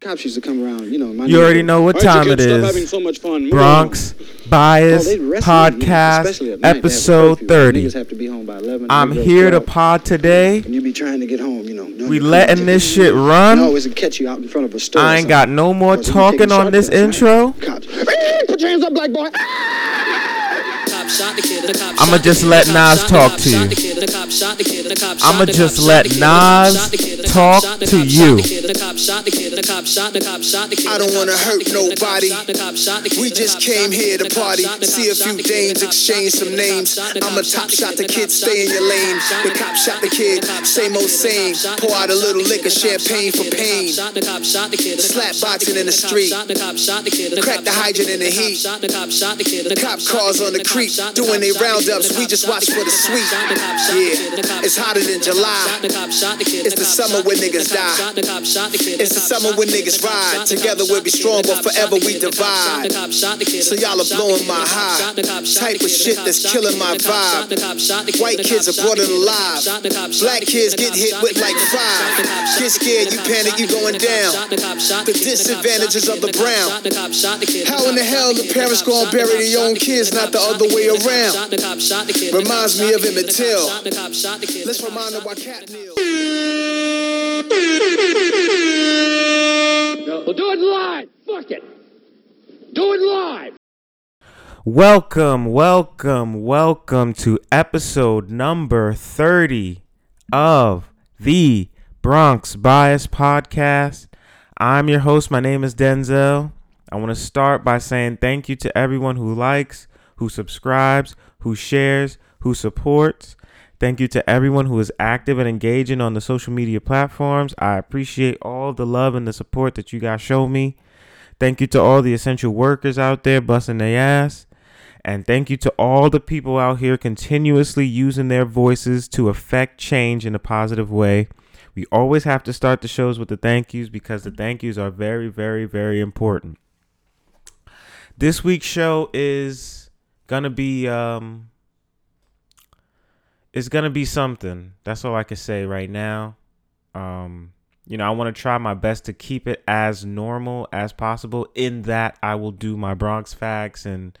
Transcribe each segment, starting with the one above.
Cops used to come around, you know. My You already know what time it is. kids still having so much fun? Bronx Oh, Bias they'd arrest me, you know, especially Podcast, night, they have a episode 30. Have to be home by 11. I'm Niggas here to pod today. And you be trying to get home, you know. We letting this ticket. shit run. Always catch you out in front of a store. I ain't got no more something. Or they be talking on this shortcuts, intro. Cops. Put your hands up, black boy. I'ma just let Nas talk to you. I'ma just let Nas talk to you. I don't wanna hurt nobody. We just came here to party, see a few dames, exchange some names. I'm a top shot the kid, stay in your lane. The cop shot the kid, same old same. Pour out a little liquor, champagne for pain. Slap boxing in the street. Crack the hydrant in the heat. The cop cars on the creek, doing they roundups. We just watch for the sweet. Yeah, it's hotter than July. It's the summer when niggas die. It's the summer when niggas ride. Together we'll be strong, but forever we divide. So y'all are blowing my high. Type of shit that's killing my vibe. White kids are brought in alive. Black kids get hit with like five. Get scared, you panic, you going down. The disadvantages of the brown. How in the hell the parents gonna bury their own kids, not the other way around? Reminds me of Emmett Till. Let's remind them why Kap kneels. We'll do it live. Fuck it. Do it live. Welcome, welcome, welcome to episode number 30 of the Bronx Bias Podcast. I'm your host. My name is Denzel. I want to start by saying thank you to everyone who likes, who subscribes, who shares, who supports. Thank you to everyone who is active and engaging on the social media platforms. I appreciate all the love and the support that you guys show me. Thank you to all the essential workers out there busting their ass. And thank you to all the people out here continuously using their voices to affect change in a positive way. We always have to start the shows with the thank yous because the thank yous are very, very, very important. This week's show is gonna be um it's gonna be something. That's all I can say right now. Um you know, I want to try my best to keep it as normal as possible. In that, I will do my Bronx facts and,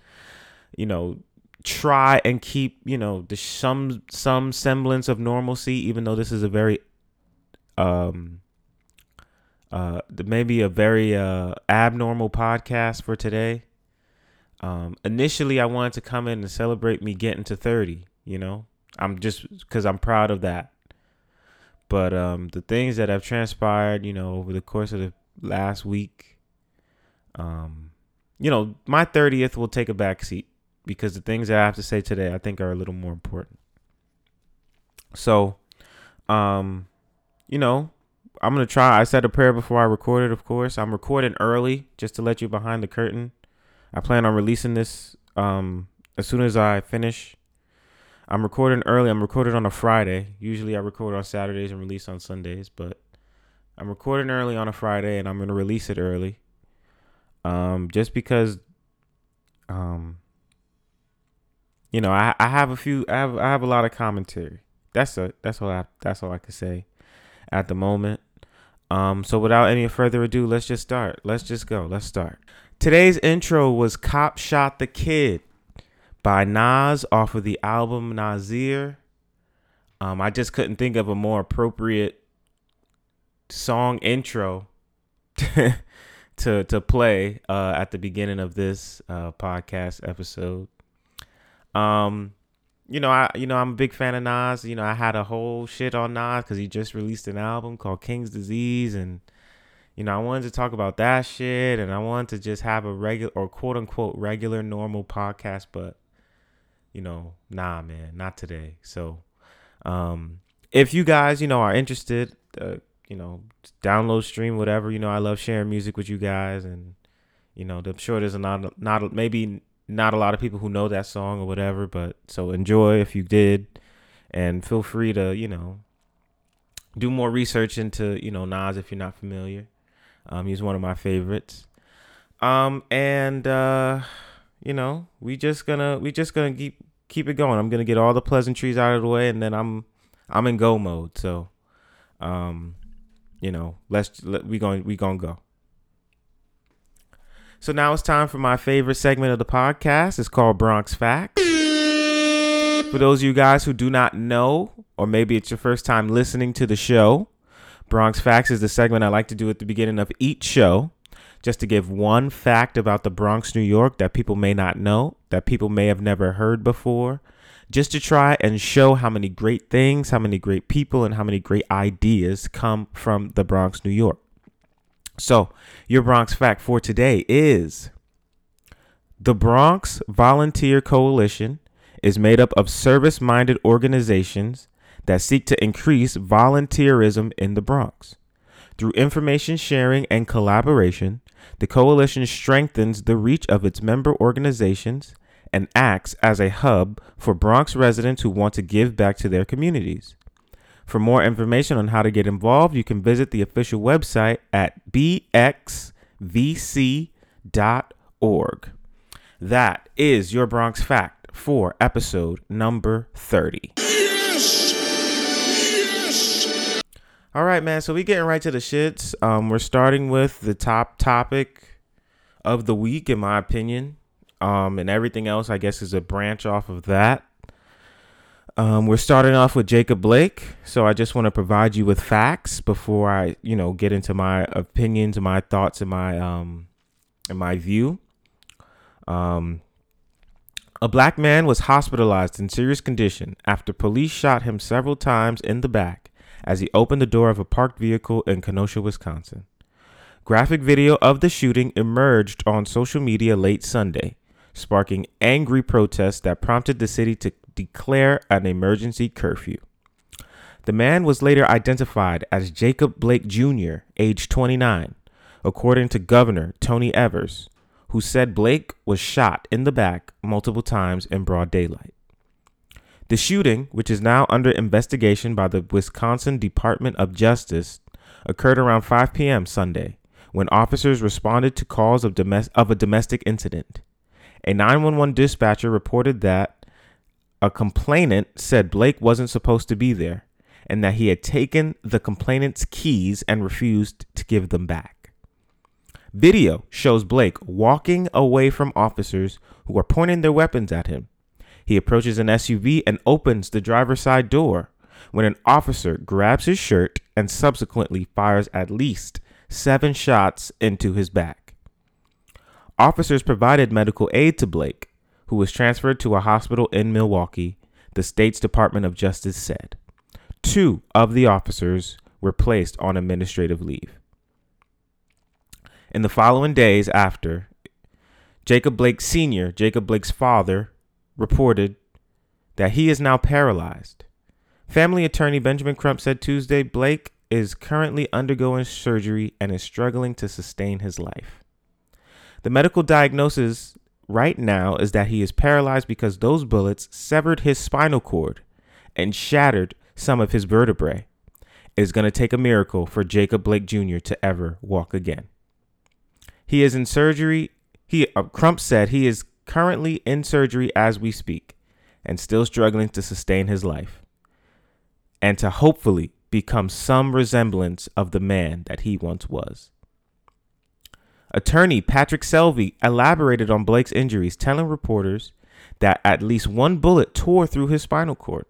you know, try and keep you know the some some semblance of normalcy. Even though this is a very, um, uh, maybe a very uh abnormal podcast for today. Um, initially, I wanted to come in and celebrate me getting to thirty. You know, I'm just because I'm proud of that. But um, the things that have transpired, you know, over the course of the last week, um, you know, my 30th will take a back seat because the things that I have to say today, I think, are a little more important. So, um, you know, I'm gonna try. I said a prayer before I recorded, of course. I'm recording early just to let you behind the curtain. I plan on releasing this um as soon as I finish I'm recording early. I'm recording on a Friday. Usually I record on Saturdays and release on Sundays, but I'm recording early on a Friday and I'm going to release it early. Um just because um you know, I I have a few I have I have a lot of commentary. That's a that's all I that's all I can say at the moment. Um so without any further ado, let's just start. Let's just go. Let's start. Today's intro was Cop Shot the Kid by Nas off of the album Nasir. Um, I just couldn't think of a more appropriate song intro to to play uh, at the beginning of this uh, podcast episode. Um, you know, I you know I'm a big fan of Nas. You know, I had a whole shit on Nas because he just released an album called King's Disease, and you know I wanted to talk about that shit, and I wanted to just have a regular or quote unquote regular normal podcast, but you know, nah, man, not today. So, um, if you guys, you know, are interested, uh, you know, download, stream, whatever, you know, I love sharing music with you guys, and you know, I'm sure there's not, not maybe not a lot of people who know that song or whatever, but so enjoy if you did, and feel free to, you know, do more research into, you know, Nas if you're not familiar. Um, he's one of my favorites. Um, and uh, you know, we just gonna we just gonna keep keep it going. I'm gonna get all the pleasantries out of the way, and then I'm I'm in go mode. So, um, you know, let's let, we going we gonna go. So now it's time for my favorite segment of the podcast. It's called Bronx Facts. For those of you guys who do not know, or maybe it's your first time listening to the show, Bronx Facts is the segment I like to do at the beginning of each show, just to give one fact about the Bronx, New York that people may not know, that people may have never heard before, just to try and show how many great things, how many great people, and how many great ideas come from the Bronx, New York. So, your Bronx fact for today is the Bronx Volunteer Coalition is made up of service minded organizations that seek to increase volunteerism in the Bronx. Through information sharing and collaboration, the coalition strengthens the reach of its member organizations and acts as a hub for Bronx residents who want to give back to their communities. For more information on how to get involved, you can visit the official website at bxvc.org. That is your Bronx Fact for episode number 30. All right, man. So we getting right to the shits. Um, we're starting with the top topic of the week, in my opinion. Um, and everything else, I guess, is a branch off of that. Um, we're starting off with Jacob Blake, so I just want to provide you with facts before I, you know, get into my opinions, my thoughts, and my um, and my view. Um, a black man was hospitalized in serious condition after police shot him several times in the back as he opened the door of a parked vehicle in Kenosha, Wisconsin. Graphic video of the shooting emerged on social media late Sunday, sparking angry protests that prompted the city to declare an emergency curfew. The man was later identified as Jacob Blake Jr., age 29, according to Governor Tony Evers, who said Blake was shot in the back multiple times in broad daylight. The shooting, which is now under investigation by the Wisconsin Department of Justice, occurred around 5 p.m. Sunday when officers responded to calls of, domes- of a domestic incident. A 911 dispatcher reported that a complainant said Blake wasn't supposed to be there and that he had taken the complainant's keys and refused to give them back. Video shows Blake walking away from officers who are pointing their weapons at him. He approaches an SUV and opens the driver's side door when an officer grabs his shirt and subsequently fires at least seven shots into his back. Officers provided medical aid to Blake, who was transferred to a hospital in Milwaukee, the state's Department of Justice said. Two of the officers were placed on administrative leave. In the following days after, Jacob Blake Sr., Jacob Blake's father, reported that he is now paralyzed. Family attorney Benjamin Crump said Tuesday Blake is currently undergoing surgery and is struggling to sustain his life. The medical diagnosis right now is that he is paralyzed because those bullets severed his spinal cord and shattered some of his vertebrae. It is going to take a miracle for Jacob Blake Jr. to ever walk again. He is in surgery. He uh, Crump said he is currently in surgery as we speak and still struggling to sustain his life and to hopefully become some resemblance of the man that he once was. Attorney Patrick Salvi elaborated on Blake's injuries, telling reporters that at least one bullet tore through his spinal cord.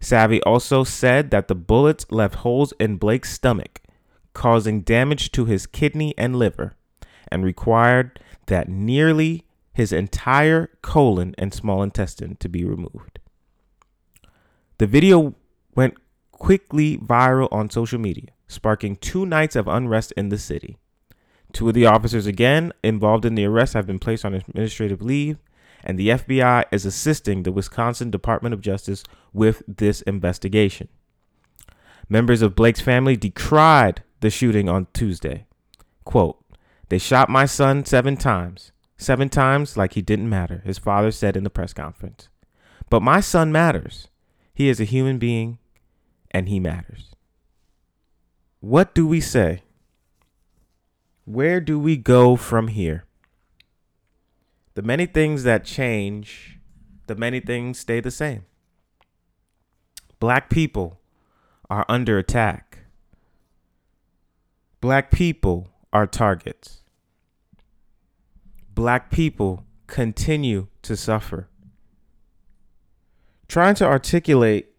Salvi also said that the bullets left holes in Blake's stomach, causing damage to his kidney and liver, and required that nearly his entire colon and small intestine to be removed. The video went quickly viral on social media, sparking two nights of unrest in the city. Two of the officers, again involved in the arrest, have been placed on administrative leave, and the FBI is assisting the Wisconsin Department of Justice with this investigation. Members of Blake's family decried the shooting on Tuesday. Quote, They shot my son seven times. Seven times like he didn't matter, his father said in the press conference. But my son matters. He is a human being and he matters. What do we say? Where do we go from here? The many things that change, the many things stay the same. Black people are under attack. Black people are targets. black people continue to suffer. Trying to articulate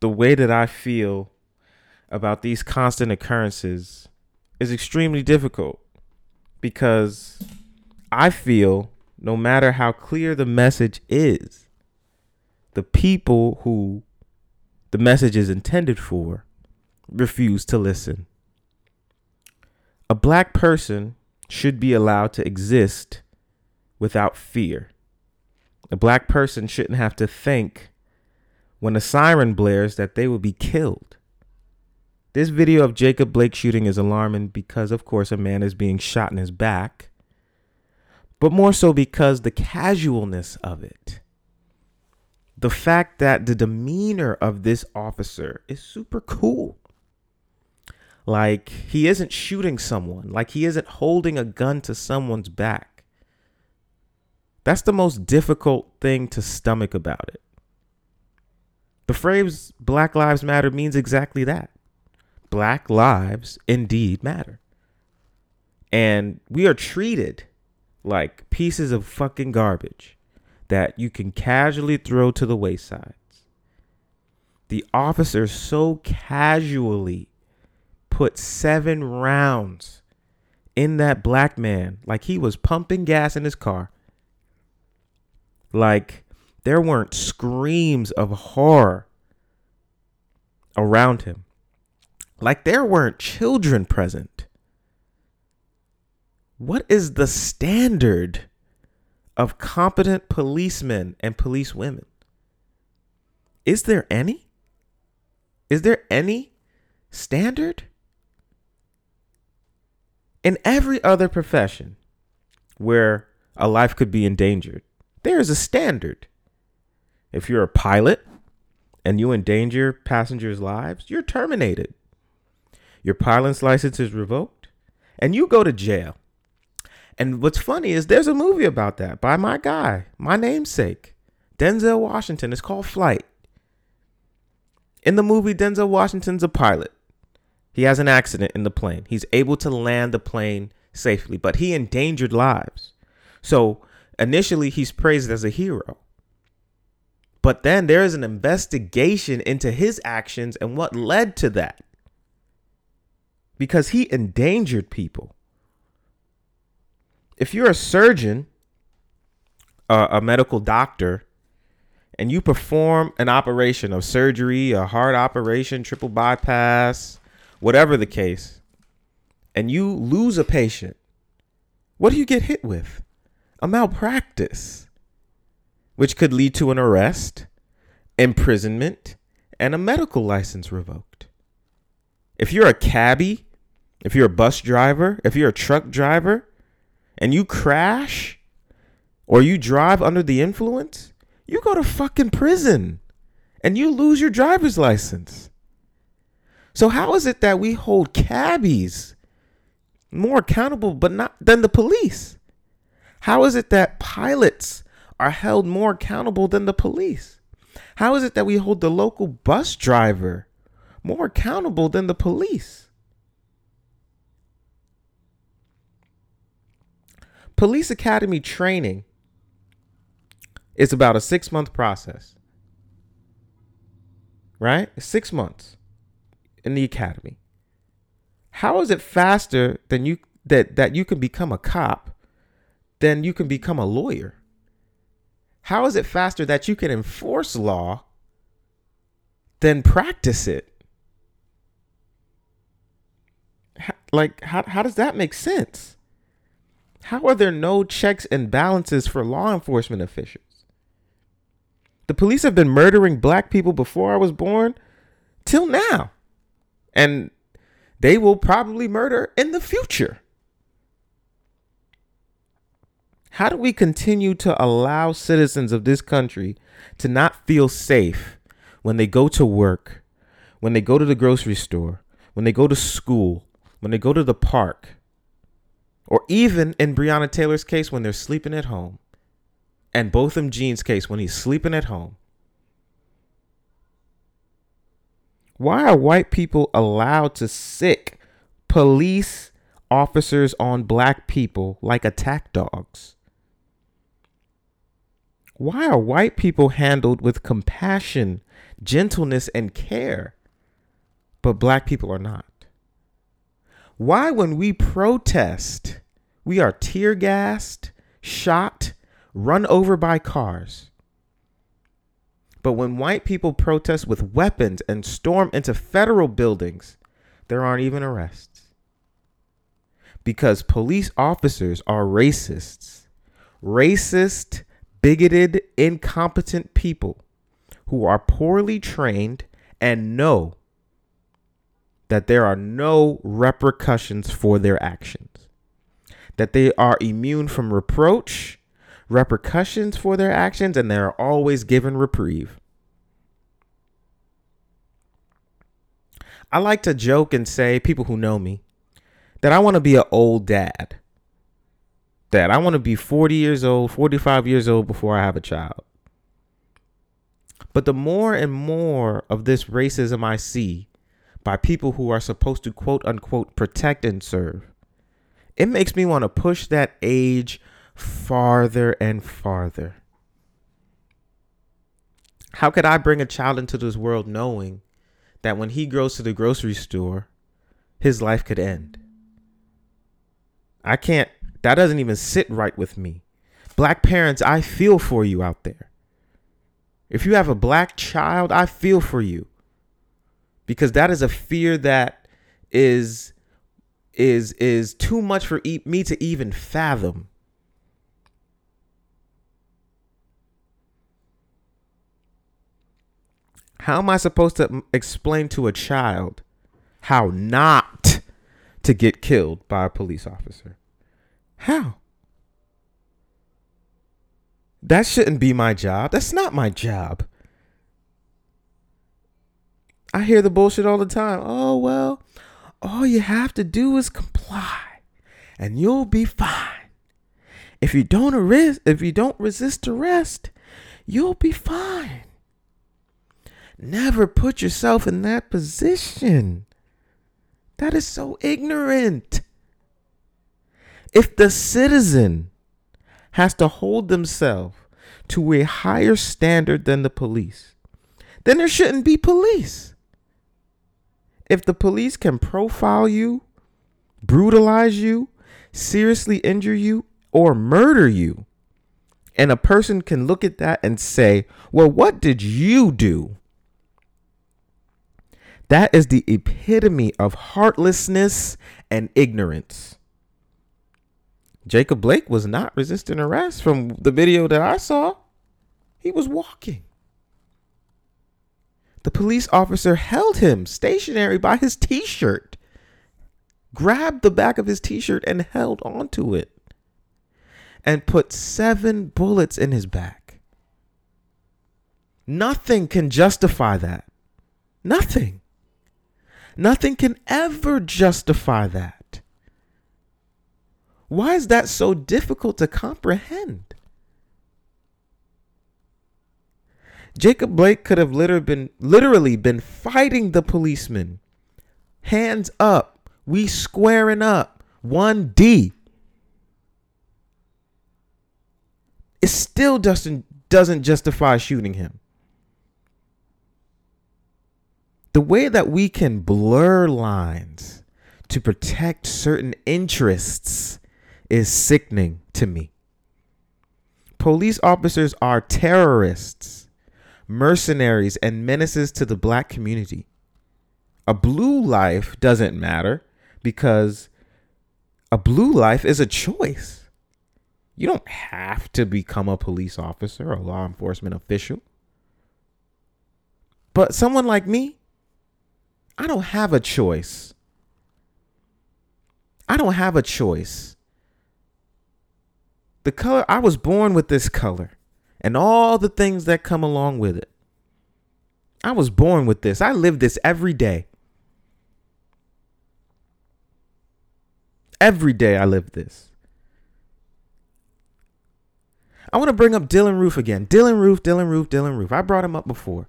the way that I feel about these constant occurrences is extremely difficult because I feel no matter how clear the message is, the people who the message is intended for refuse to listen. A black person should be allowed to exist without fear. A black person shouldn't have to think when a siren blares that they will be killed. This video of Jacob Blake shooting is alarming because, of course, a man is being shot in his back, but more so because the casualness of it. The fact that the demeanor of this officer is super cool. Like, he isn't shooting someone, like, he isn't holding a gun to someone's back. That's the most difficult thing to stomach about it. The phrase Black Lives Matter means exactly that. Black lives indeed matter. And we are treated like pieces of fucking garbage that you can casually throw to the waysides. The officer so casually put seven rounds in that black man like he was pumping gas in his car. Like there weren't screams of horror around him. Like there weren't children present. What is the standard of competent policemen and police women? Is there any? Is there any standard? In every other profession where a life could be endangered, there is a standard. If you're a pilot and you endanger passengers' lives, you're terminated. Your pilot's license is revoked and you go to jail. And what's funny is there's a movie about that by my guy, my namesake, Denzel Washington. It's called Flight. In the movie, Denzel Washington's a pilot. He has an accident in the plane. He's able to land the plane safely, but he endangered lives. So initially, he's praised as a hero. But then there is an investigation into his actions and what led to that. Because he endangered people. If you're a surgeon, uh, a medical doctor, and you perform an operation of surgery, a heart operation, triple bypass, whatever the case, and you lose a patient, what do you get hit with? A malpractice which could lead to an arrest, imprisonment, and a medical license revoked. If you're a cabbie, if you're a bus driver, if you're a truck driver, and you crash or you drive under the influence, you go to fucking prison and you lose your driver's license. So how is it that we hold cabbies more accountable but not than the police? How is it that pilots are held more accountable than the police? How is it that we hold the local bus driver more accountable than the police? Police academy training is about a six month process, right? Six months in the academy. How is it faster than you that that you can become a cop than you can become a lawyer? How is it faster that you can enforce law than practice it? Like, how, how does that make sense? How are there no checks and balances for law enforcement officials? The police have been murdering black people before I was born till now. And they will probably murder in the future. How do we continue to allow citizens of this country to not feel safe when they go to work, when they go to the grocery store, when they go to school, when they go to the park, or even in Breonna Taylor's case when they're sleeping at home, and Botham Jean's case when he's sleeping at home? Why are white people allowed to sic police officers on black people like attack dogs? Why are white people handled with compassion, gentleness, and care, but black people are not? Why, when we protest, we are tear gassed, shot, run over by cars? But when white people protest with weapons and storm into federal buildings, there aren't even arrests. Because police officers are racists. Racist, bigoted, incompetent people who are poorly trained and know that there are no repercussions for their actions, that they are immune from reproach, repercussions for their actions, and they are always given reprieve. I like to joke and say, people who know me, that I want to be an old dad. That I want to be 40 years old, 45 years old before I have a child. But the more and more of this racism I see by people who are supposed to quote unquote protect and serve, it makes me want to push that age farther and farther. How could I bring a child into this world knowing that when he goes to the grocery store, his life could end? I can't, that doesn't even sit right with me. Black parents, I feel for you out there. If you have a black child, I feel for you. Because that is a fear that is is is too much for e- me to even fathom. How am I supposed to explain to a child how not to get killed by a police officer? How? That shouldn't be my job. That's not my job. I hear the bullshit all the time. Oh, well, all you have to do is comply and you'll be fine. If you don't arrest, if you don't resist arrest, you'll be fine. Never put yourself in that position. That is so ignorant. If the citizen has to hold themselves to a higher standard than the police, then there shouldn't be police. If the police can profile you, brutalize you, seriously injure you, or murder you, and a person can look at that and say, Well, what did you do? That is the epitome of heartlessness and ignorance. Jacob Blake was not resisting arrest from the video that I saw. He was walking. The police officer held him stationary by his t shirt, grabbed the back of his t shirt and held onto it, and put seven bullets in his back. Nothing can justify that. Nothing. Nothing can ever justify that. Why is that so difficult to comprehend? Jacob Blake could have literally been literally been fighting the policeman. Hands up. We squaring up. 1D. It still doesn't doesn't justify shooting him. The way that we can blur lines to protect certain interests is sickening to me. Police officers are terrorists mercenaries, and menaces to the black community. A blue life doesn't matter because a blue life is a choice. You don't have to become a police officer or law enforcement official. But someone like me, I don't have a choice. I don't have a choice. The color, I was born with this color and all the things that come along with it. I was born with this. I live this every day. Every day I live this. I want to bring up Dylann Roof again. Dylann Roof, Dylann Roof, Dylann Roof. I brought him up before.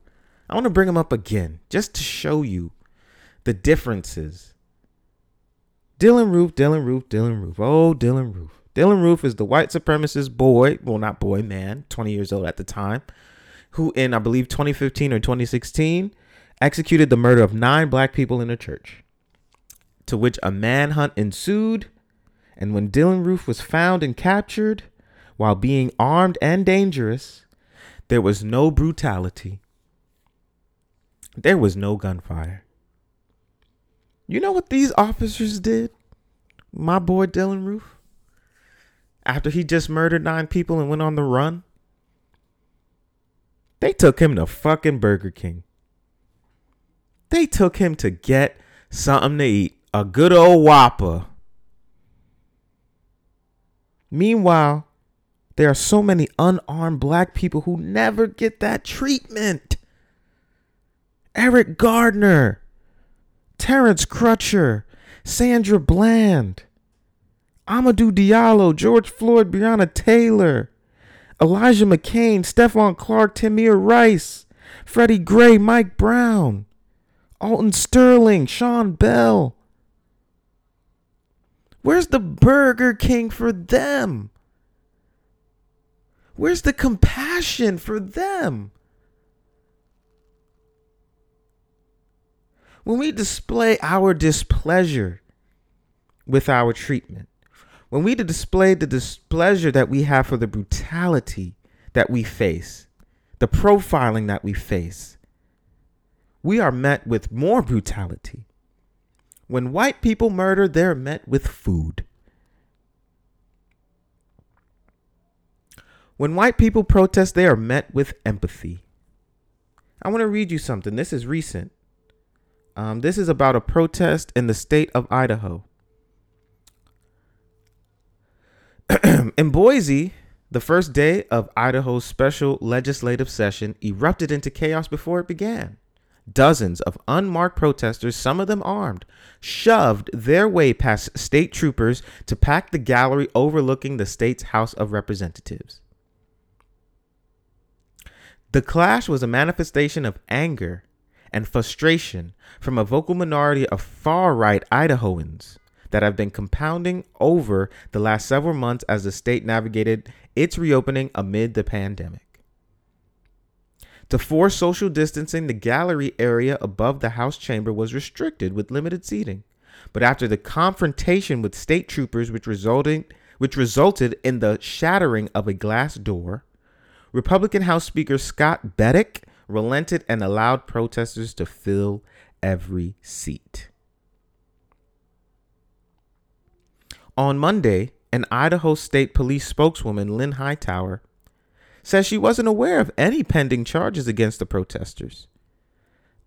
I want to bring him up again just to show you the differences. Dylann Roof, Dylann Roof, Dylann Roof. Oh, Dylann Roof. Dylann Roof is the white supremacist boy, well, not boy, man, 20 years old at the time, who in, I believe, 2015 or 2016 executed the murder of nine black people in a church, to which a manhunt ensued. And when Dylann Roof was found and captured while being armed and dangerous, there was no brutality. There was no gunfire. You know what these officers did? My boy Dylann Roof? After he just murdered nine people and went on the run? They took him to fucking Burger King. They took him to get something to eat. A good old Whopper. Meanwhile, there are so many unarmed black people who never get that treatment. Eric Gardner, Terrence Crutcher, Sandra Bland, Amadou Diallo, George Floyd, Breonna Taylor, Elijah McClain, Stephon Clark, Tamir Rice, Freddie Gray, Mike Brown, Alton Sterling, Sean Bell. Where's the Burger King for them? Where's the compassion for them? When we display our displeasure with our treatment, when we display the displeasure that we have for the brutality that we face, the profiling that we face, we are met with more brutality. When white people murder, they're met with food. When white people protest, they are met with empathy. I want to read you something. This is recent. Um, this is about a protest in the state of Idaho. in Boise, the first day of Idaho's special legislative session erupted into chaos before it began. Dozens of unmarked protesters, some of them armed, shoved their way past state troopers to pack the gallery overlooking the state's House of Representatives. The clash was a manifestation of anger and frustration from a vocal minority of far right Idahoans that have been compounding over the last several months as the state navigated its reopening amid the pandemic. To force social distancing, the gallery area above the House chamber was restricted with limited seating. But after the confrontation with state troopers, which resulted, which resulted in the shattering of a glass door, Republican House Speaker Scott Bedke relented and allowed protesters to fill every seat. On Monday, an Idaho State Police spokeswoman, Lynn Hightower, says she wasn't aware of any pending charges against the protesters.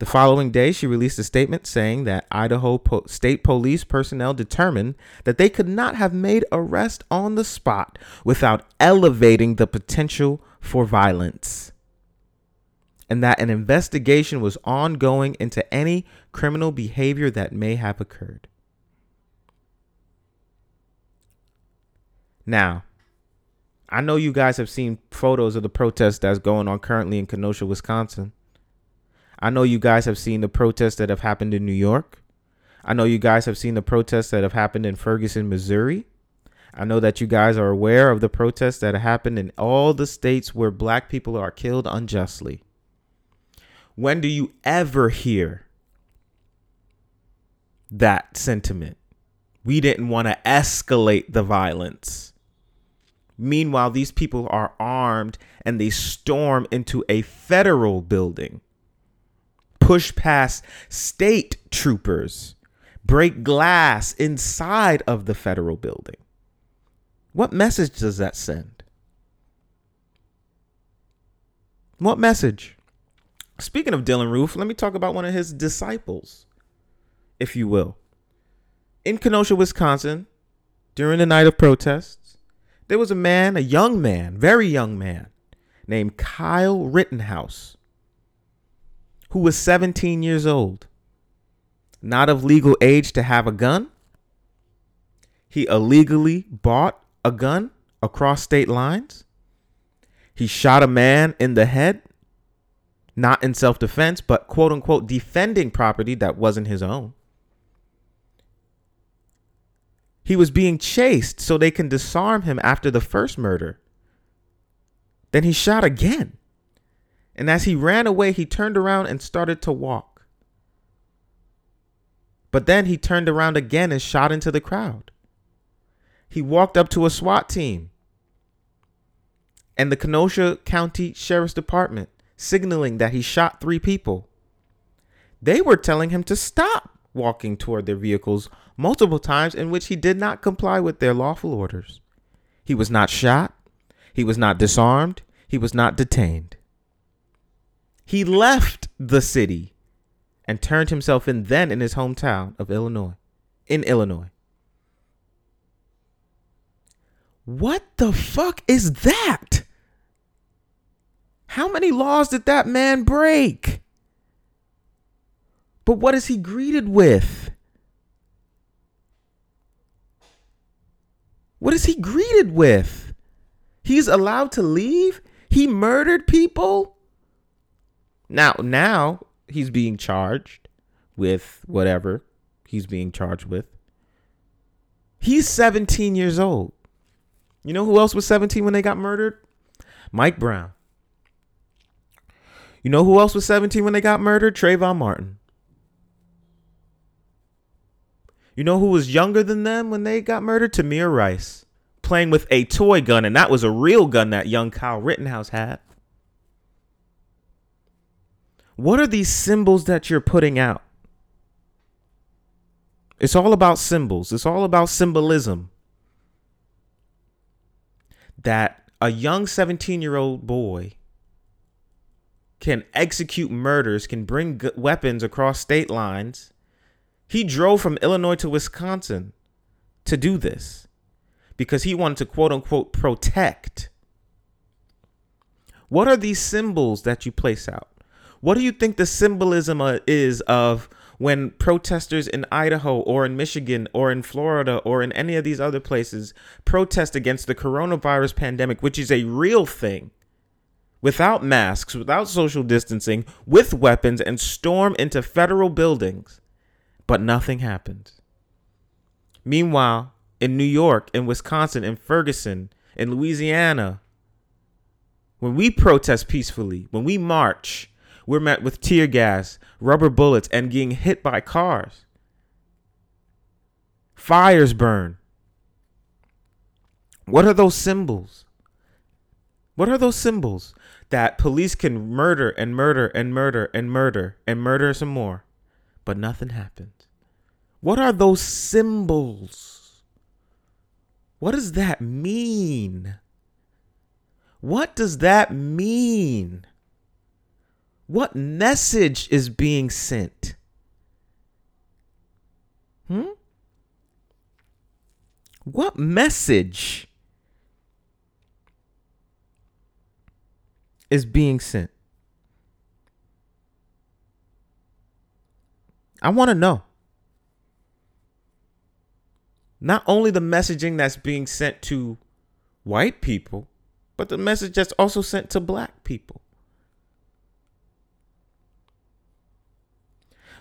The following day, she released a statement saying that Idaho po- State Police personnel determined that they could not have made arrest on the spot without elevating the potential for violence, and that an investigation was ongoing into any criminal behavior that may have occurred. Now, I know you guys have seen photos of the protest that's going on currently in Kenosha, Wisconsin. I know you guys have seen the protests that have happened in New York. I know you guys have seen the protests that have happened in Ferguson, Missouri. I know that you guys are aware of the protests that happened in all the states where black people are killed unjustly. When do you ever hear that sentiment? We didn't want to escalate the violence. Meanwhile, these people are armed and they storm into a federal building, push past state troopers, break glass inside of the federal building. What message does that send? What message? Speaking of Dylann Roof, let me talk about one of his disciples, if you will. In Kenosha, Wisconsin, during the night of protests, there was a man, a young man, very young man, named Kyle Rittenhouse, who was 17 years old, not of legal age to have a gun. He illegally bought a gun across state lines. He shot a man in the head, not in self defense, but quote unquote defending property that wasn't his own. He was being chased so they can disarm him after the first murder. Then he shot again. And as he ran away, he turned around and started to walk. But then he turned around again and shot into the crowd. He walked up to a SWAT team and the Kenosha County Sheriff's Department, signaling that he shot three people. They were telling him to stop walking toward their vehicles multiple times, in which he did not comply with their lawful orders. He was not shot, he was not disarmed, he was not detained. He left the city and turned himself in then in his hometown of Illinois, in Illinois. What the fuck is that? How many laws did that man break? But what is he greeted with? What is he greeted with? He's allowed to leave? He murdered people? Now, now he's being charged with whatever he's being charged with. He's 17 years old. You know who else was 17 when they got murdered? Mike Brown. You know who else was 17 when they got murdered? Trayvon Martin. You know who was younger than them when they got murdered? Tamir Rice. Playing with a toy gun, and that was a real gun that young Kyle Rittenhouse had. What are these symbols that you're putting out? It's all about symbols. It's all about symbolism. That a young 17 year old boy can execute murders, can bring weapons across state lines. He drove from Illinois to Wisconsin to do this because he wanted to quote unquote protect. What are these symbols that you place out? What do you think the symbolism is of when protesters in Idaho or in Michigan or in Florida or in any of these other places protest against the coronavirus pandemic, which is a real thing? without masks, without social distancing, with weapons, and storm into federal buildings. But nothing happens. Meanwhile, in New York, in Wisconsin, in Ferguson, in Louisiana, when we protest peacefully, when we march, we're met with tear gas, rubber bullets, and getting hit by cars. Fires burn. What are those symbols? What are those symbols? that police can murder and murder and murder and murder and murder some more, but nothing happened. What are those symbols? What does that mean? What does that mean? What message is being sent? Hmm? What message? is being sent? I want to know. Not only the messaging that's being sent to white people, but the message that's also sent to black people.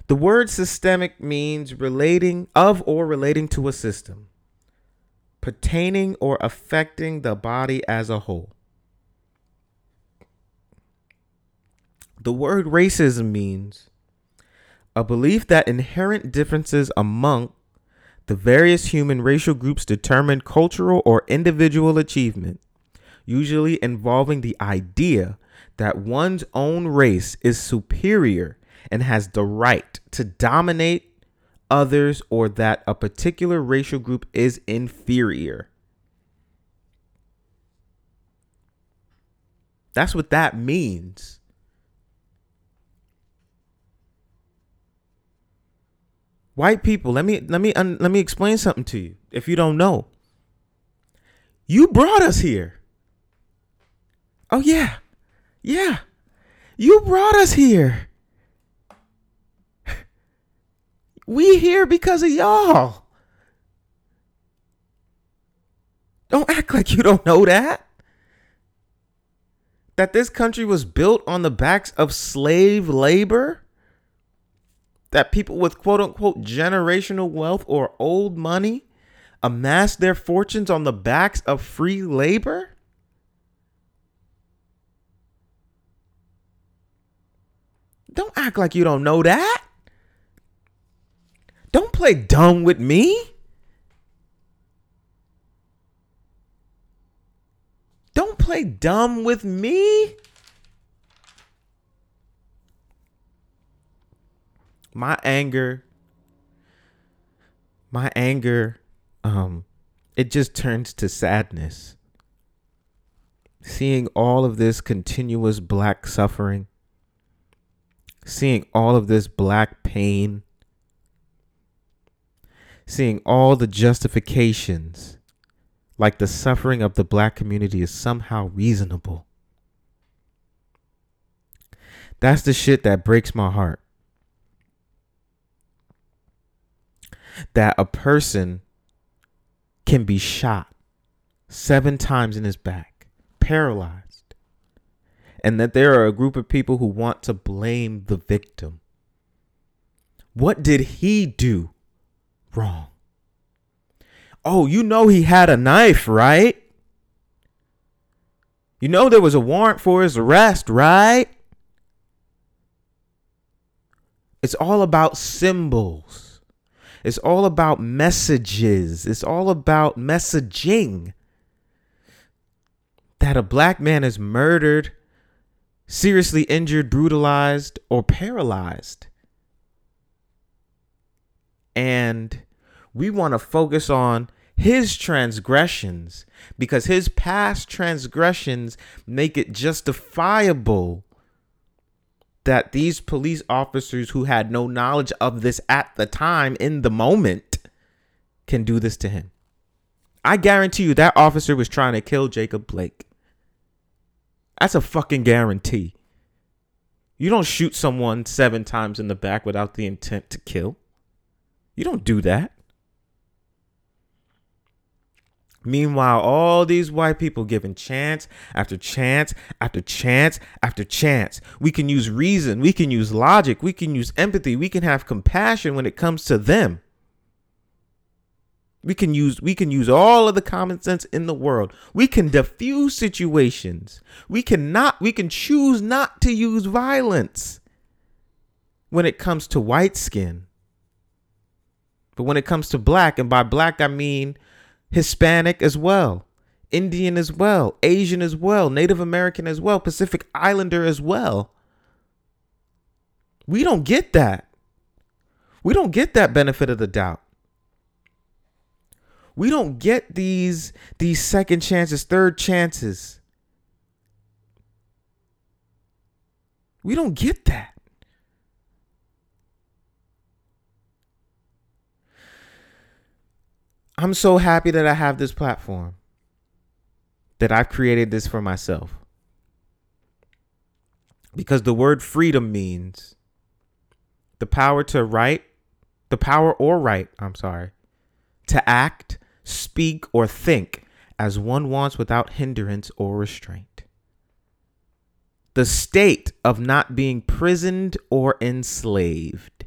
The word systemic means relating of or relating to a system, pertaining or affecting the body as a whole. The word racism means a belief that inherent differences among the various human racial groups determine cultural or individual achievement, usually involving the idea that one's own race is superior and has the right to dominate others or that a particular racial group is inferior. That's what that means. White people, let me let me let me explain something to you if you don't know. You brought us here. Oh yeah. Yeah. You brought us here. We here because of y'all. Don't act like you don't know that. That this country was built on the backs of slave labor that people with quote unquote generational wealth or old money amass their fortunes on the backs of free labor? Don't act like you don't know that. Don't play dumb with me. Don't play dumb with me. My anger my anger um it just turns to sadness. Seeing all of this continuous black suffering seeing all of this black pain seeing all the justifications like the suffering of the black community is somehow reasonable. That's the shit that breaks my heart that a person can be shot seven times in his back, paralyzed, and that there are a group of people who want to blame the victim. What did he do wrong? Oh, you know he had a knife, right? You know there was a warrant for his arrest, right? It's all about symbols. It's all about messages. It's all about messaging. That a black man is murdered, seriously injured, brutalized, or paralyzed. And we want to focus on his transgressions because his past transgressions make it justifiable that these police officers who had no knowledge of this at the time in the moment can do this to him. I guarantee you that officer was trying to kill Jacob Blake. That's a fucking guarantee. You don't shoot someone seven times in the back without the intent to kill. You don't do that. Meanwhile, all these white people giving chance after chance after chance after chance. We can use reason, we can use logic, we can use empathy, we can have compassion when it comes to them. We can use we can use all of the common sense in the world. We can diffuse situations. We cannot we can choose not to use violence when it comes to white skin. But when it comes to black, and by black I mean Hispanic as well, Indian as well, Asian as well, Native American as well, Pacific Islander as well. We don't get that. We don't get that benefit of the doubt. We don't get these these second chances, third chances. We don't get that. I'm so happy that I have this platform, that I've created this for myself. Because the word freedom means the power to write, the power or right, I'm sorry, to act, speak, or think as one wants without hindrance or restraint. The state of not being prisoned or enslaved.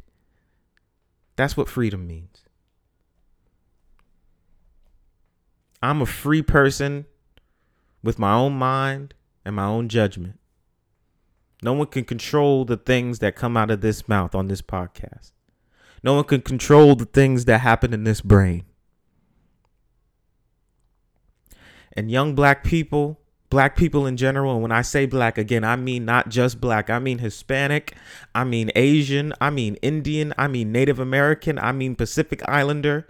That's what freedom means. I'm a free person with my own mind and my own judgment. No one can control the things that come out of this mouth on this podcast. No one can control the things that happen in this brain. And young black people, black people in general, and when I say black, again, I mean not just black, I mean Hispanic, I mean Asian, I mean Indian, I mean Native American, I mean Pacific Islander,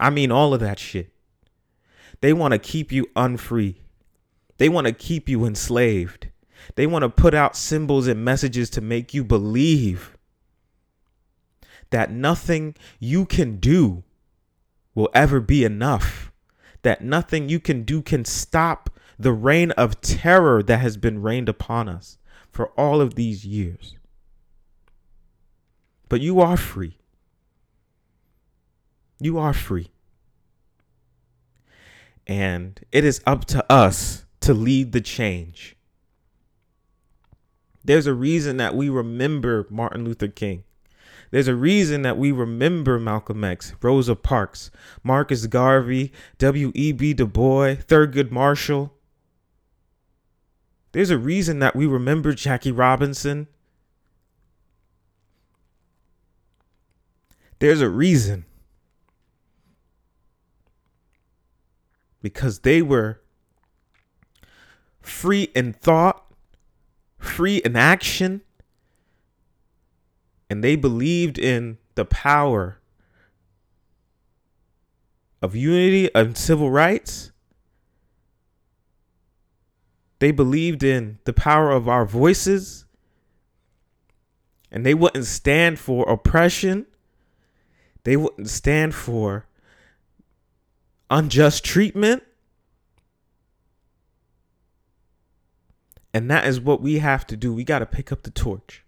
I mean all of that shit. They want to keep you unfree. They want to keep you enslaved. They want to put out symbols and messages to make you believe that nothing you can do will ever be enough. That nothing you can do can stop the reign of terror that has been rained upon us for all of these years. But you are free. You are free. And it is up to us to lead the change. There's a reason that we remember Martin Luther King. There's a reason that we remember Malcolm X, Rosa Parks, Marcus Garvey, W.E.B. Du Bois, Thurgood Marshall. There's a reason that we remember Jackie Robinson. There's a reason. Because they were free in thought, free in action, and they believed in the power of unity and civil rights. They believed in the power of our voices. And they wouldn't stand for oppression. They wouldn't stand for unjust treatment. And that is what we have to do. We got to pick up the torch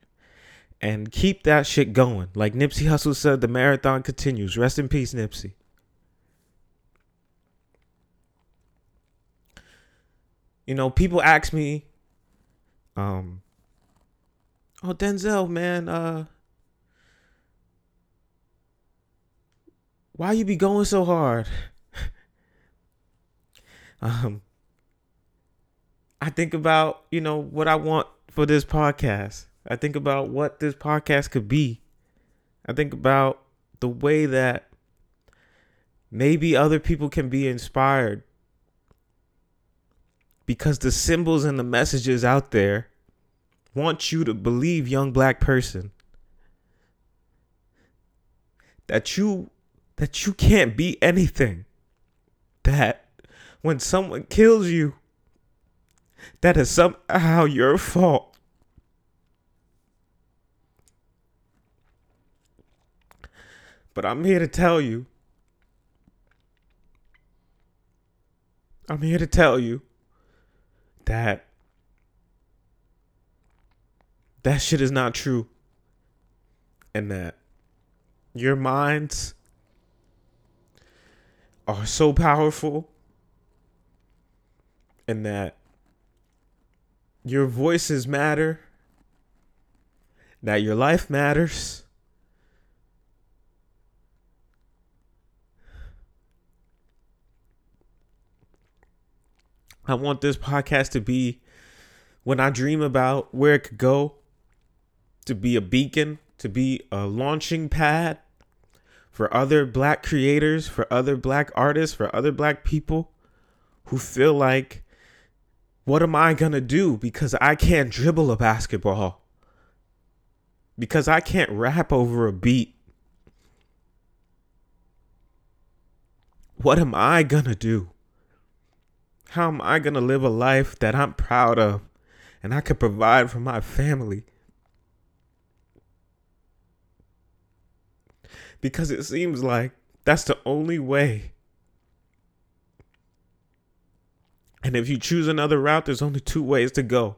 and keep that shit going. Like Nipsey Hussle said, the marathon continues. Rest in peace, Nipsey. You know, people ask me, um, oh Denzel, man, uh, why you be going so hard? Um, I think about, you know, what I want for this podcast. I think about what this podcast could be. I think about the way that maybe other people can be inspired because the symbols and the messages out there want you to believe young black person that you that you can't be anything that when someone kills you that is somehow your fault. But i'm here to tell you i'm here to tell you that that shit is not true and that your minds are so powerful and that your voices matter that your life matters. I want this podcast to be when I dream about where it could go, to be a beacon, to be a launching pad for other black creators, for other black artists, for other black people who feel like, what am I going to do because I can't dribble a basketball? Because I can't rap over a beat. What am I going to do? How am I going to live a life that I'm proud of and I can provide for my family? Because it seems like that's the only way. And if you choose another route, there's only two ways to go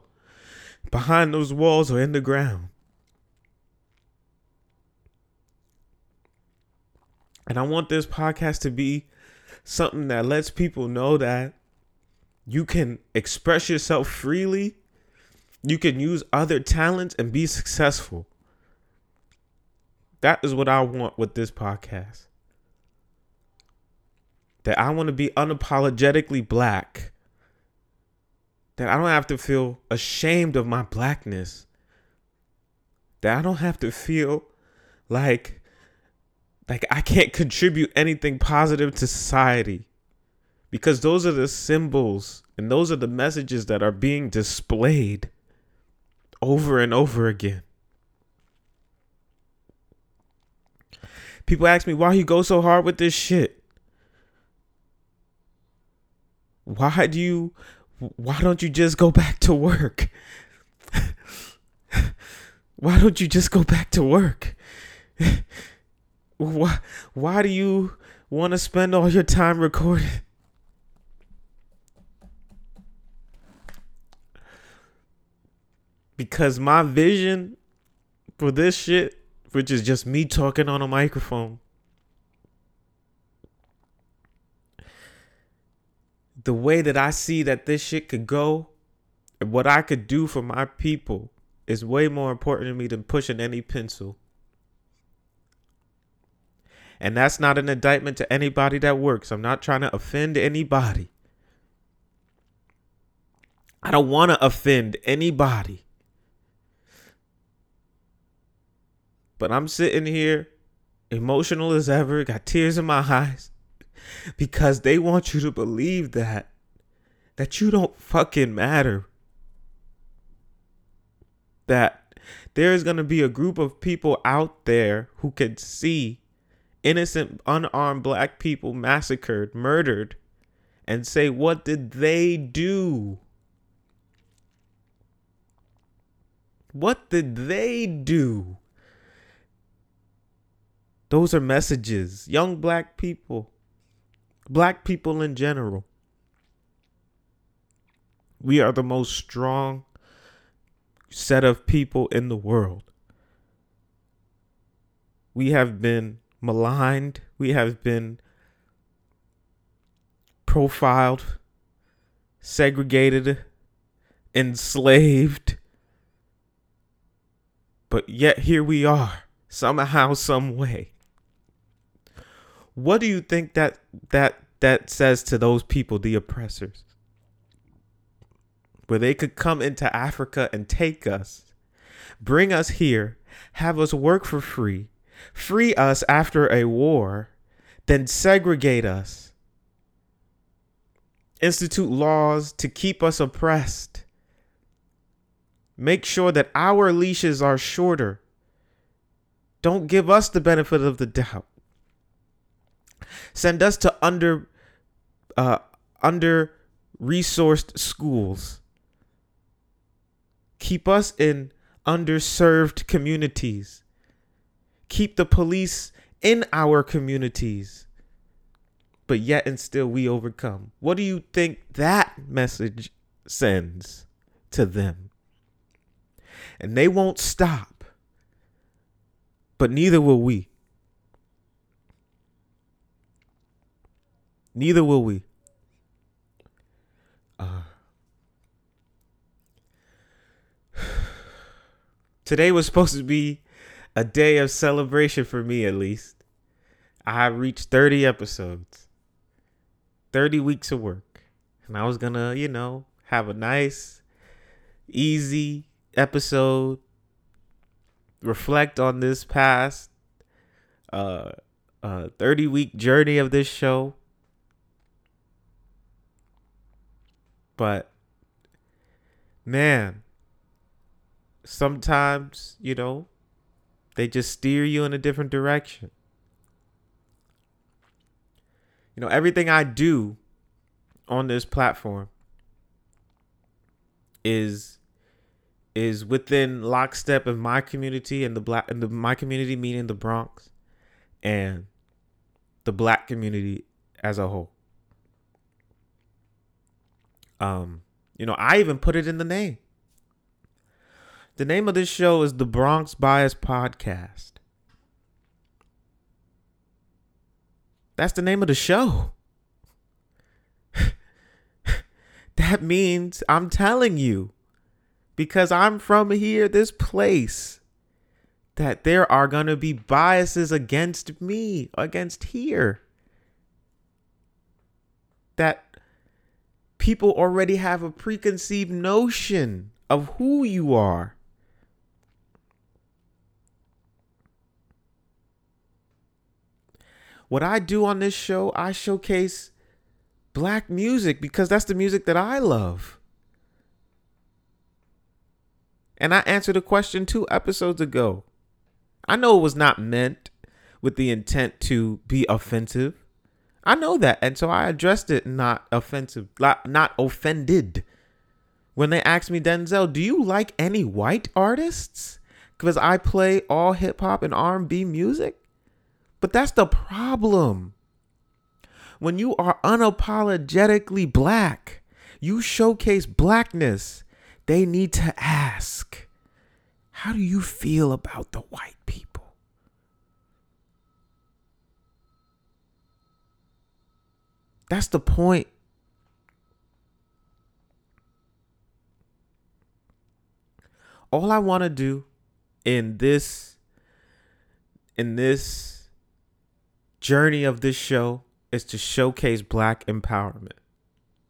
behind those walls or in the ground. And I want this podcast to be something that lets people know that you can express yourself freely. You can use other talents and be successful. That is what I want with this podcast. That I want to be unapologetically black. That I don't have to feel ashamed of my blackness. That I don't have to feel like like I can't contribute anything positive to society because those are the symbols and those are the messages that are being displayed over and over again. People ask me why you go so hard with this shit. Why do you why don't you just go back to work? why don't you just go back to work? why why do you want to spend all your time recording? because my vision for this shit, which is just me talking on a microphone, the way that I see that this shit could go, what I could do for my people is way more important to me than pushing any pencil. And that's not an indictment to anybody that works. I'm not trying to offend anybody. I don't want to offend anybody. But I'm sitting here emotional as ever, got tears in my eyes because they want you to believe that that you don't fucking matter. That there is going to be a group of people out there who can see innocent unarmed black people massacred, murdered and say what did they do? What did they do? Those are messages. Young black people, black people in general. We are the most strong set of people in the world. We have been maligned, we have been profiled, segregated, enslaved. But yet here we are, somehow, some way. What do you think that that that says to those people, the oppressors? Where they could come into Africa and take us, bring us here, have us work for free, free us after a war, then segregate us, institute laws to keep us oppressed, make sure that our leashes are shorter. Don't give us the benefit of the doubt. Send us to under uh, under resourced schools. Keep us in underserved communities. Keep the police in our communities. But yet and still we overcome. What do you think that message sends to them? And they won't stop. But neither will we. Neither will we. Uh, today was supposed to be a day of celebration for me, at least. I reached 30 episodes, 30 weeks of work. And I was going to, you know, have a nice, easy episode, reflect on this past uh, uh, 30 week journey of this show But man, sometimes, you know, they just steer you in a different direction. You know, everything I do on this platform is is within lockstep of my community and the black and the my community meaning the Bronx and the black community as a whole. Um, you know, I even put it in the name. The name of this show is the Bronx Bias Podcast. That's the name of the show. that means I'm telling you, because I'm from here, this place, that there are going to be biases against me, against here. That people already have a preconceived notion of who you are. What I do on this show, I showcase black music because that's the music that I love. And I answered a question two episodes ago. I know it was not meant with the intent to be offensive. I know that, and so I addressed it not offensive, not offended. When they asked me, Denzel, do you like any white artists? Because I play all hip hop and R&B music. But that's the problem. When you are unapologetically black, you showcase blackness. They need to ask, how do you feel about the white people? That's the point. All I want to do in this in this journey of this show is to showcase black empowerment.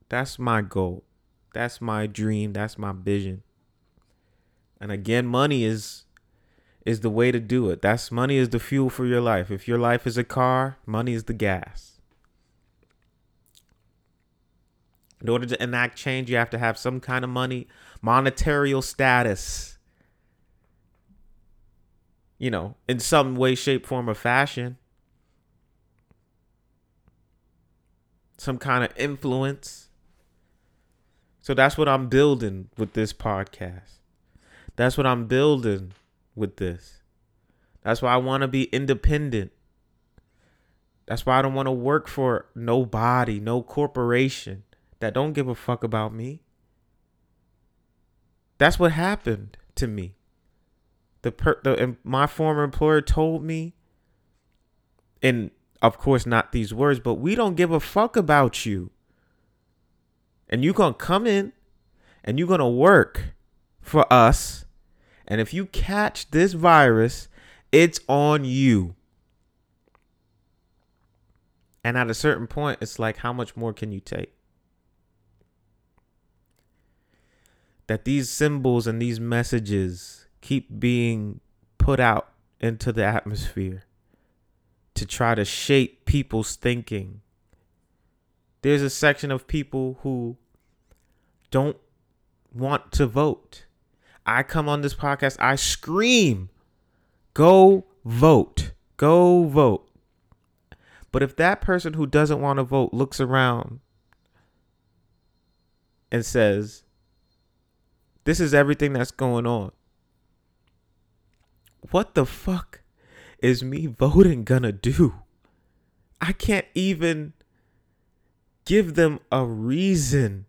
That's my goal. That's my dream. That's my vision. And again, money is is the way to do it. That's money is the fuel for your life. If your life is a car, money is the gas. In order to enact change, you have to have some kind of money, monetary status. You know, in some way, shape, form, or fashion. Some kind of influence. So that's what I'm building with this podcast. That's what I'm building with this. That's why I want to be independent. That's why I don't want to work for nobody, no corporation that don't give a fuck about me. That's what happened to me. The per, the my former employer told me and of course not these words, but we don't give a fuck about you. And you're to come in and you're to work for us. And if you catch this virus, it's on you. And at a certain point, it's like, how much more can you take? That these symbols and these messages keep being put out into the atmosphere to try to shape people's thinking. There's a section of people who don't want to vote. I come on this podcast, I scream, go vote, go vote. But if that person who doesn't want to vote looks around and says, this is everything that's going on. What the fuck is me voting gonna do? I can't even give them a reason.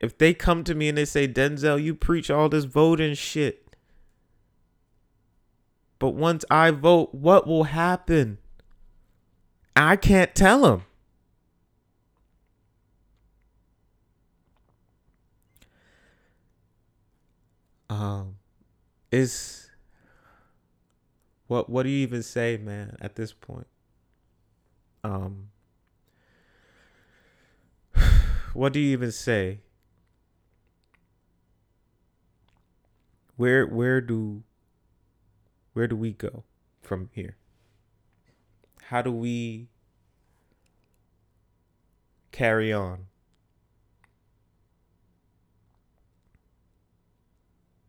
If they come to me and they say, Denzel, you preach all this voting shit. But once I vote, what will happen? I can't tell them. Um is what what do you even say man at this point? Um what do you even say? Where where do where do we go from here? How do we carry on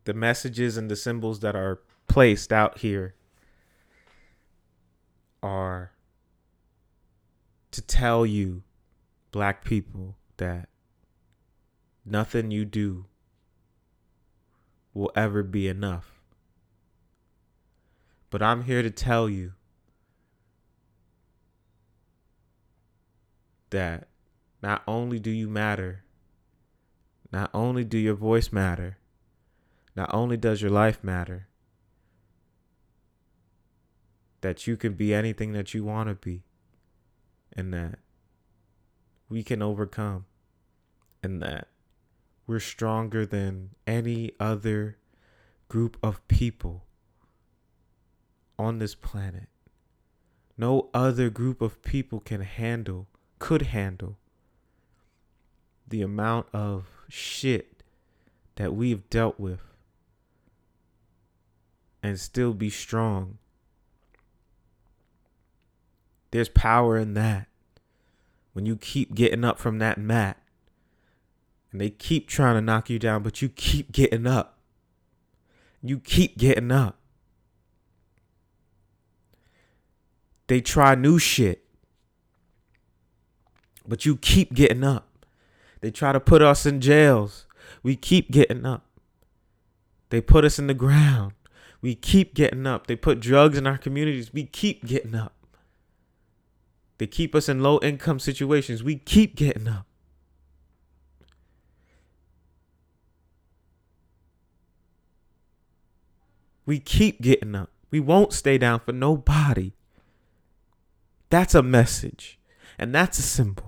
the messages and the symbols that are placed out here are to tell you, black people, that nothing you do will ever be enough. But I'm here to tell you that not only do you matter, not only do your voice matter, not only does your life matter, that you can be anything that you want to be, and that we can overcome, and that we're stronger than any other group of people on this planet. No other group of people can handle, could handle the amount of shit that we've dealt with and still be strong. There's power in that. When you keep getting up from that mat and they keep trying to knock you down, but you keep getting up. You keep getting up. They try new shit, but you keep getting up. They try to put us in jails. We keep getting up. They put us in the ground. We keep getting up. They put drugs in our communities. We keep getting up. They keep us in low income situations. We keep getting up. We keep getting up. We won't stay down for nobody. That's a message. And that's a symbol.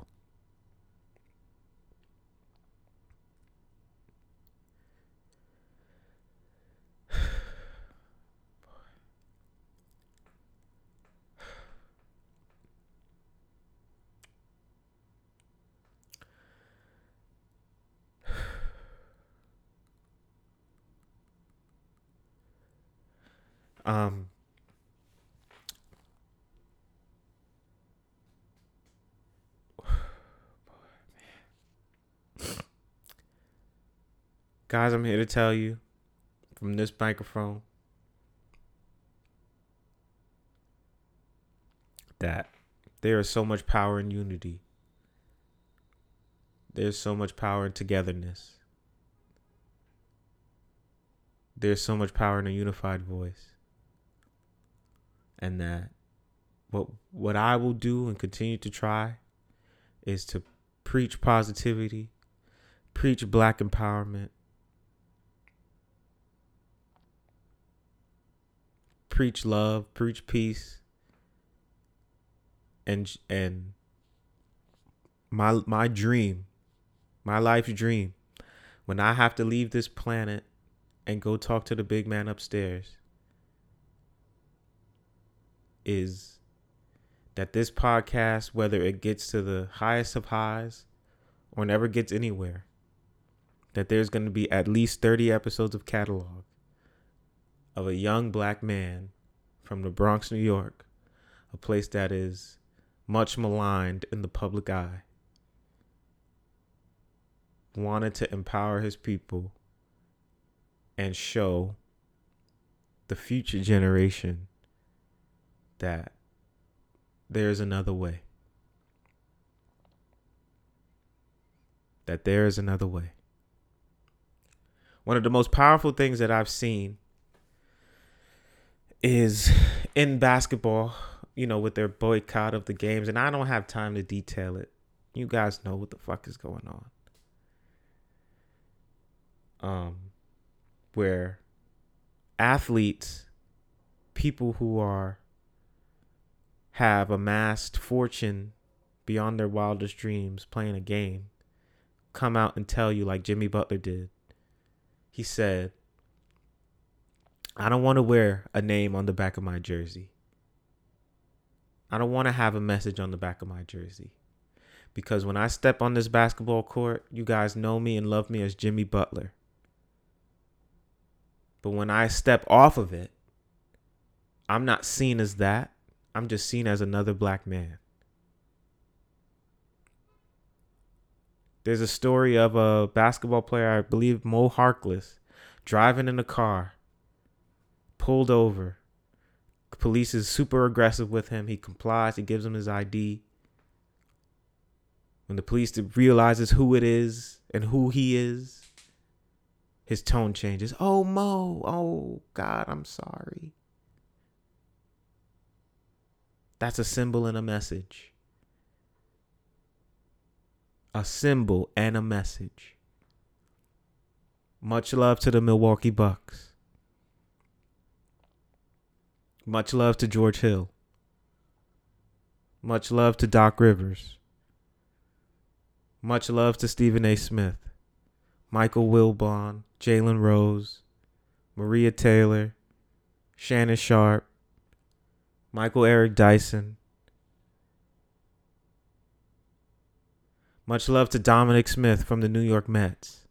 Um Guys, I'm here to tell you from this microphone that there is so much power in unity. There's so much power in togetherness. There's so much power in a unified voice. And that what what I will do and continue to try is to preach positivity, preach black empowerment, preach love, preach peace, and and my my dream, my life's dream, when I have to leave this planet and go talk to the big man upstairs, is that this podcast, whether it gets to the highest of highs or never gets anywhere, that there's going to be at least 30 episodes of catalog of a young black man from the Bronx, New York, a place that is much maligned in the public eye, wanted to empower his people and show the future generation that there's another way. That there is another way. One of the most powerful things that I've seen is in basketball you know, with their boycott of the games, and I don't have time to detail it. You guys know what the fuck is going on. Um, where athletes, people who are have amassed fortune beyond their wildest dreams playing a game, come out and tell you like Jimmy Butler did. He said, I don't want to wear a name on the back of my jersey. I don't want to have a message on the back of my jersey. Because when I step on this basketball court, you guys know me and love me as Jimmy Butler. But when I step off of it, I'm not seen as that. I'm just seen as another black man. There's a story of a basketball player, I believe Mo Harkless, driving in a car, pulled over, Police is super aggressive with him. He complies. He gives him his ID. When the police realizes who it is and who he is, his tone changes. Oh, Mo. Oh, God, I'm sorry. That's a symbol and a message. A symbol and a message. Much love to the Milwaukee Bucks. Much love to George Hill. Much love to Doc Rivers. Much love to Stephen A. Smith, Michael Wilbon, Jalen Rose, Maria Taylor, Shannon Sharpe, Michael Eric Dyson. Much love to Dominic Smith from the New York Mets.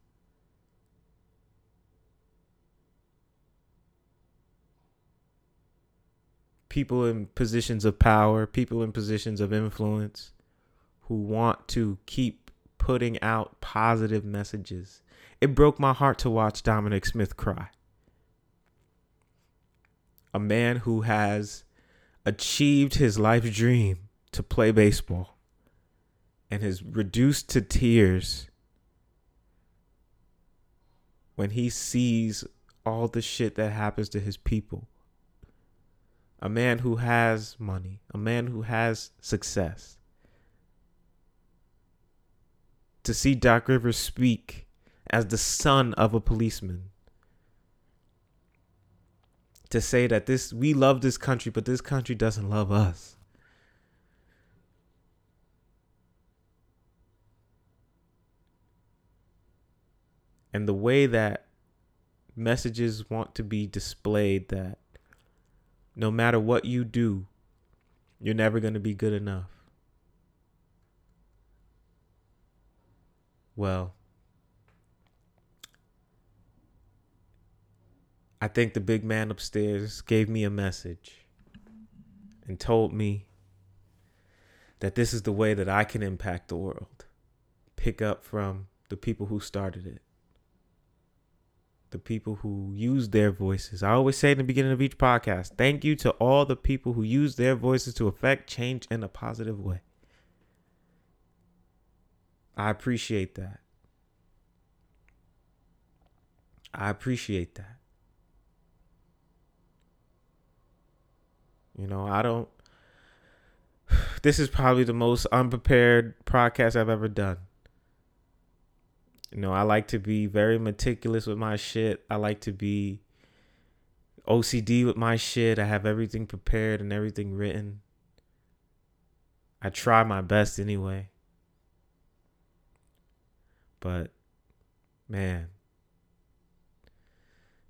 people in positions of power, people in positions of influence who want to keep putting out positive messages. It broke my heart to watch Dominic Smith cry. A man who has achieved his life's dream to play baseball and is reduced to tears when he sees all the shit that happens to his people a man who has money, a man who has success. To see Doc Rivers speak as the son of a policeman. To say that this we love this country, but this country doesn't love us. And the way that messages want to be displayed that no matter what you do, you're never going to be good enough. Well, I think the big man upstairs gave me a message and told me that this is the way that I can impact the world. Pick up from the people who started it, the people who use their voices. I always say in the beginning of each podcast thank you to all the people who use their voices to affect change in a positive way. I appreciate that. I appreciate that. You know, I don't. This is probably the most unprepared podcast I've ever done. You know, I like to be very meticulous with my shit. I like to be OCD with my shit. I have everything prepared and everything written. I try my best anyway. But, man,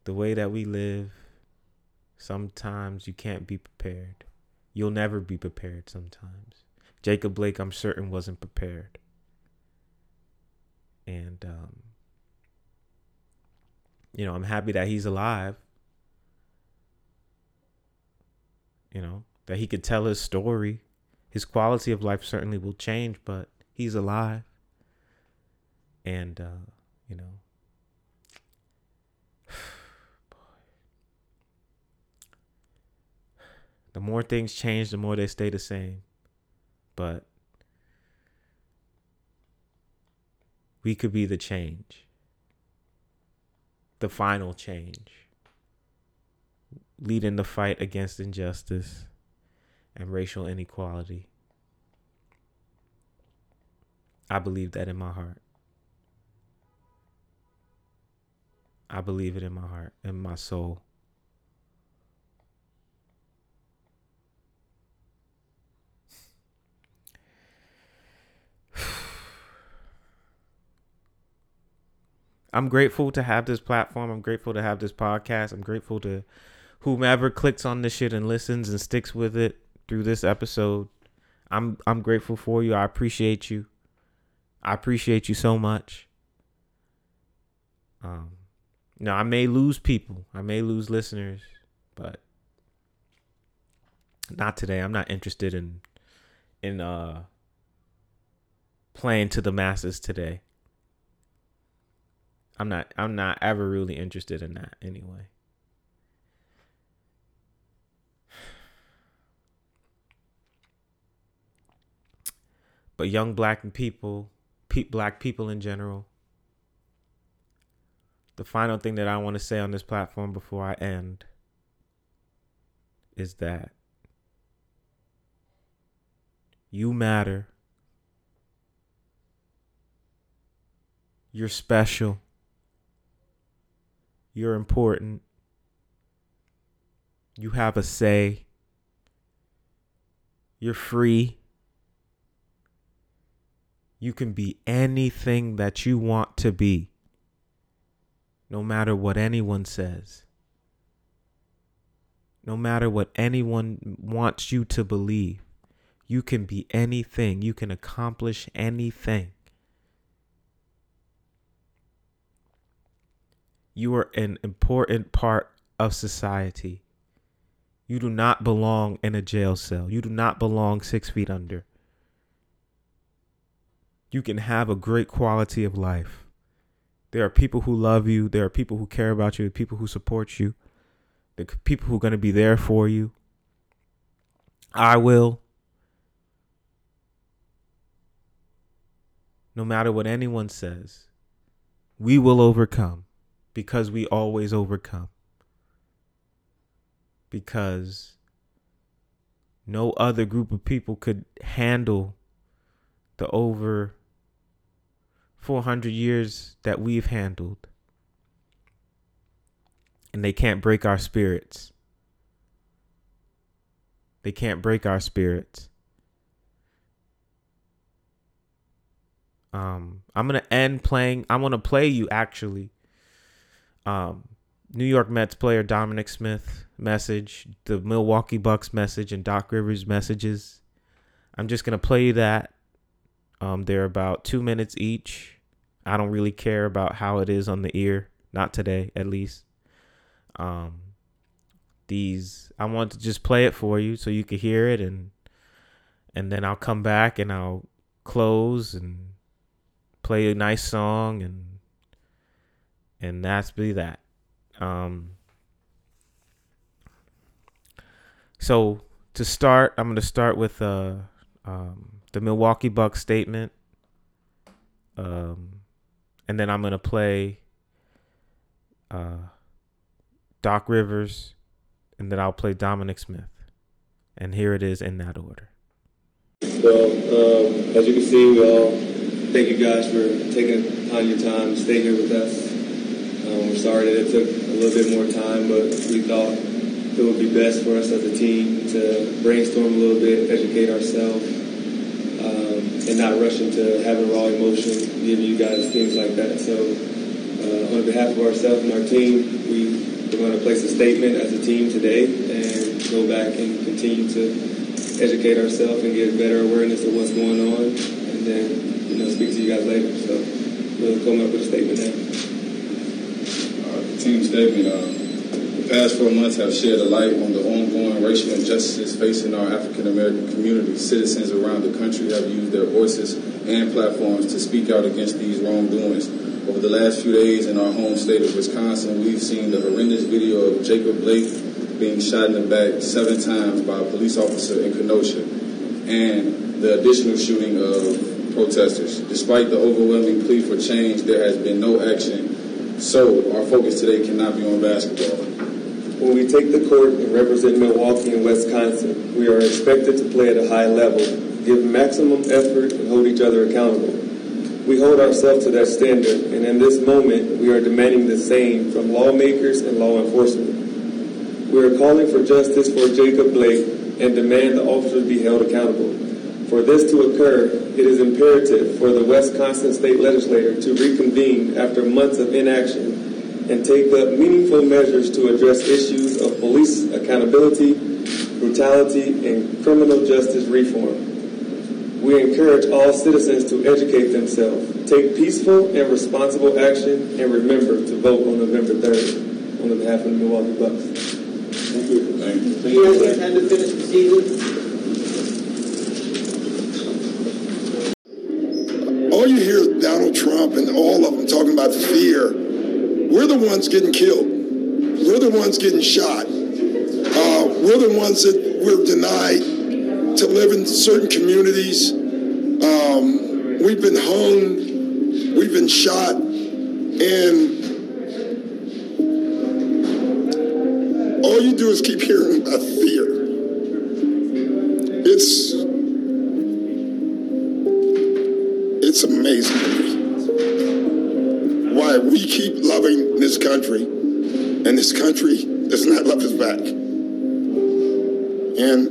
the way that we live, sometimes you can't be prepared. You'll never be prepared sometimes. Jacob Blake, I'm certain, wasn't prepared. And, um, you know, I'm happy that he's alive. You know, that he could tell his story. His quality of life certainly will change, but he's alive. And, uh, you know, The more things change, the more they stay the same. But we could be the change, the final change, leading the fight against injustice and racial inequality. I believe that in my heart. I believe it in my heart, in my soul. I'm grateful to have this platform. I'm grateful to have this podcast. I'm grateful to whomever clicks on this shit and listens and sticks with it through this episode. I'm I'm grateful for you. I appreciate you. I appreciate you so much. Um now I may lose people. I may lose listeners, but not today. I'm not interested in in uh playing to the masses today. I'm not I'm not ever really interested in that anyway. But young black people, pe- black people in general, the final thing that I want to say on this platform before I end is that you matter. You're special. You're important. You have a say. You're free. You can be anything that you want to be, no matter what anyone says, no matter what anyone wants you to believe. You can be anything, you can accomplish anything. You are an important part of society. You do not belong in a jail cell. You do not belong six feet under. You can have a great quality of life. There are people who love you. There are people who care about you. People who support you. The people who are going to be there for you. I will. No matter what anyone says, we will overcome because we always overcome. Because no other group of people could handle the over 400 years that we've handled. And they can't break our spirits. They can't break our spirits. Um, I'm gonna end playing. I'm gonna play you actually um, New York Mets player Dominic Smith message, the Milwaukee Bucks message, and Doc Rivers messages. I'm just gonna play that. Um, they're about two minutes each. I don't really care about how it is on the ear, not today at least. Um, these I want to just play it for you so you can hear it and and then I'll come back and I'll close and play a nice song and and that's be that. Um, so to start, I'm going to start with uh, um, the Milwaukee Bucks statement, um, and then I'm going to play uh, Doc Rivers, and then I'll play Dominic Smith, and here it is in that order. So, um, as you can see, we all thank you guys for taking on your time to stay here with us. Um, we're sorry that it took a little bit more time, but we thought it would be best for us as a team to brainstorm a little bit, educate ourselves, um, and not rush into having raw emotion, giving you guys things like that. So, uh, on behalf of ourselves and our team, we, we're going to place a statement as a team today and go back and continue to educate ourselves and get better awareness of what's going on, and then you know speak to you guys later. So we'll come up with a statement now. Team statement. Uh, the past four months have shed a light on the ongoing racial injustices facing our African American community. Citizens around the country have used their voices and platforms to speak out against these wrongdoings. Over the last few days in our home state of Wisconsin, we've seen the horrendous video of Jacob Blake being shot in the back seven times by a police officer in Kenosha, and the additional shooting of protesters. Despite the overwhelming plea for change, there has been no action. So our focus today cannot be on basketball. When we take the court and represent Milwaukee and Wisconsin, we are expected to play at a high level, give maximum effort, and hold each other accountable. We hold ourselves to that standard, and in this moment, we are demanding the same from lawmakers and law enforcement. We are calling for justice for Jacob Blake and demand the officers be held accountable. For this to occur, it is imperative for the Wisconsin state legislature to reconvene after months of inaction and take up meaningful measures to address issues of police accountability, brutality, and criminal justice reform. We encourage all citizens to educate themselves, take peaceful and responsible action, and remember to vote on November 3rd on behalf of the Milwaukee Bucks. Thank you. Thank you. Do you guys have time to finish the season? All you hear Donald Trump and all of them talking about fear. We're the ones getting killed. We're the ones getting shot. Uh, we're the ones that we're denied to live in certain communities. Um, we've been hung. We've been shot. And all you do is keep hearing about fear. It's it's amazing to me why we keep loving this country and this country does not love us back. And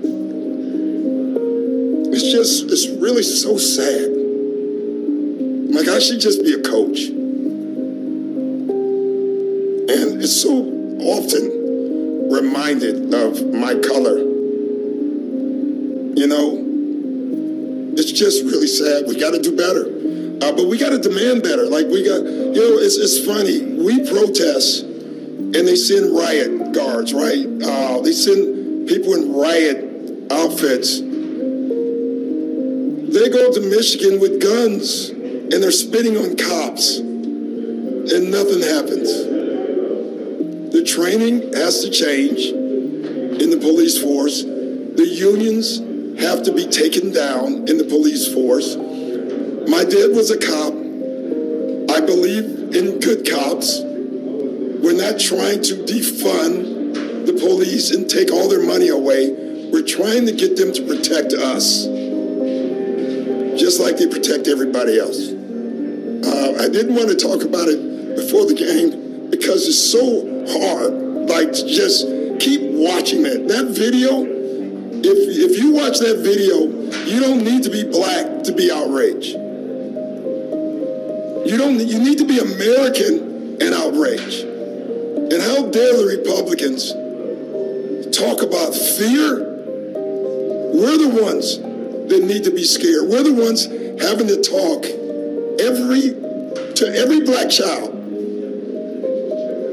it's just, it's really so sad. Like, I should just be a coach. And it's so often reminded of my color. Just really sad. We got to do better. Uh, but we got to demand better. Like we got, you know, it's, it's funny. We protest and they send riot guards, right? Uh, they send people in riot outfits. They go to Michigan with guns and they're spitting on cops and nothing happens. The training has to change in the police force. The unions have to be taken down in the police force. My dad was a cop. I believe in good cops. We're not trying to defund the police and take all their money away. We're trying to get them to protect us, just like they protect everybody else. Uh, I didn't want to talk about it before the game because it's so hard. Like, to just keep watching it. That video, if, if you watch that video, you don't need to be black to be outraged. You don't. You need to be American and outraged. And how dare the Republicans talk about fear? We're the ones that need to be scared. We're the ones having to talk every to every black child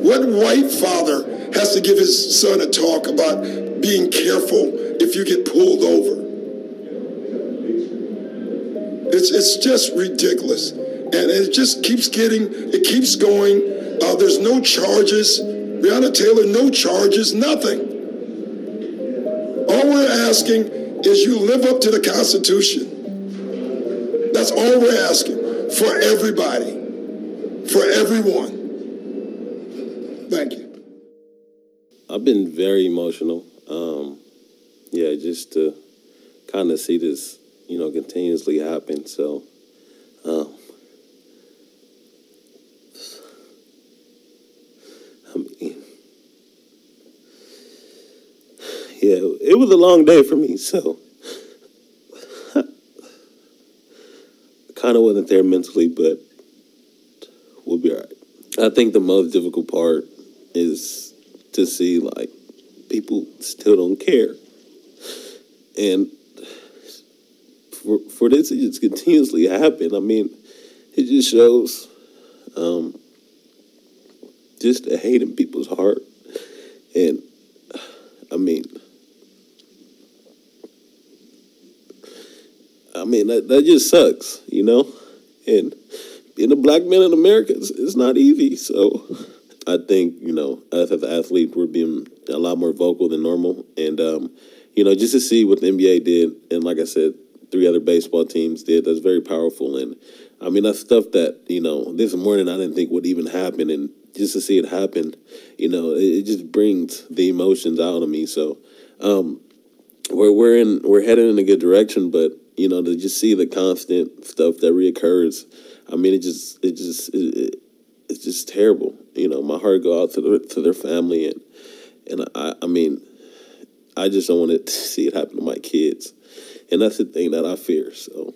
What white father has to give his son a talk about being careful if you get pulled over? It's, it's just ridiculous. And it just keeps getting, it keeps going. Uh, there's no charges. Breonna Taylor, no charges, nothing. All we're asking is you live up to the Constitution. That's all we're asking for everybody, for everyone. Thank you. I've been very emotional. Um, yeah, just to kind of see this, you know, continuously happen. So, um, I mean, yeah, it was a long day for me. So, kind of wasn't there mentally, but we'll be all right. I think the most difficult part is to see like people still don't care, and for for this to just continuously happen, I mean, it just shows um, just the hate in people's heart, and I mean. I mean that, that just sucks, you know, and being a black man in America is it's not easy. So I think you know, us as athletes, we're being a lot more vocal than normal, and um, you know, just to see what the NBA did, and like I said, three other baseball teams did, that's very powerful. And I mean, that's stuff that you know, this morning I didn't think would even happen, and just to see it happen, you know, it, it just brings the emotions out of me. So um, we're we're in we're headed in a good direction, but you know, to just see the constant stuff that reoccurs, I mean, it just it just it, it, it's just terrible. You know, my heart go out to their to their family, and and I I mean, I just don't want to see it happen to my kids, and that's the thing that I fear. So,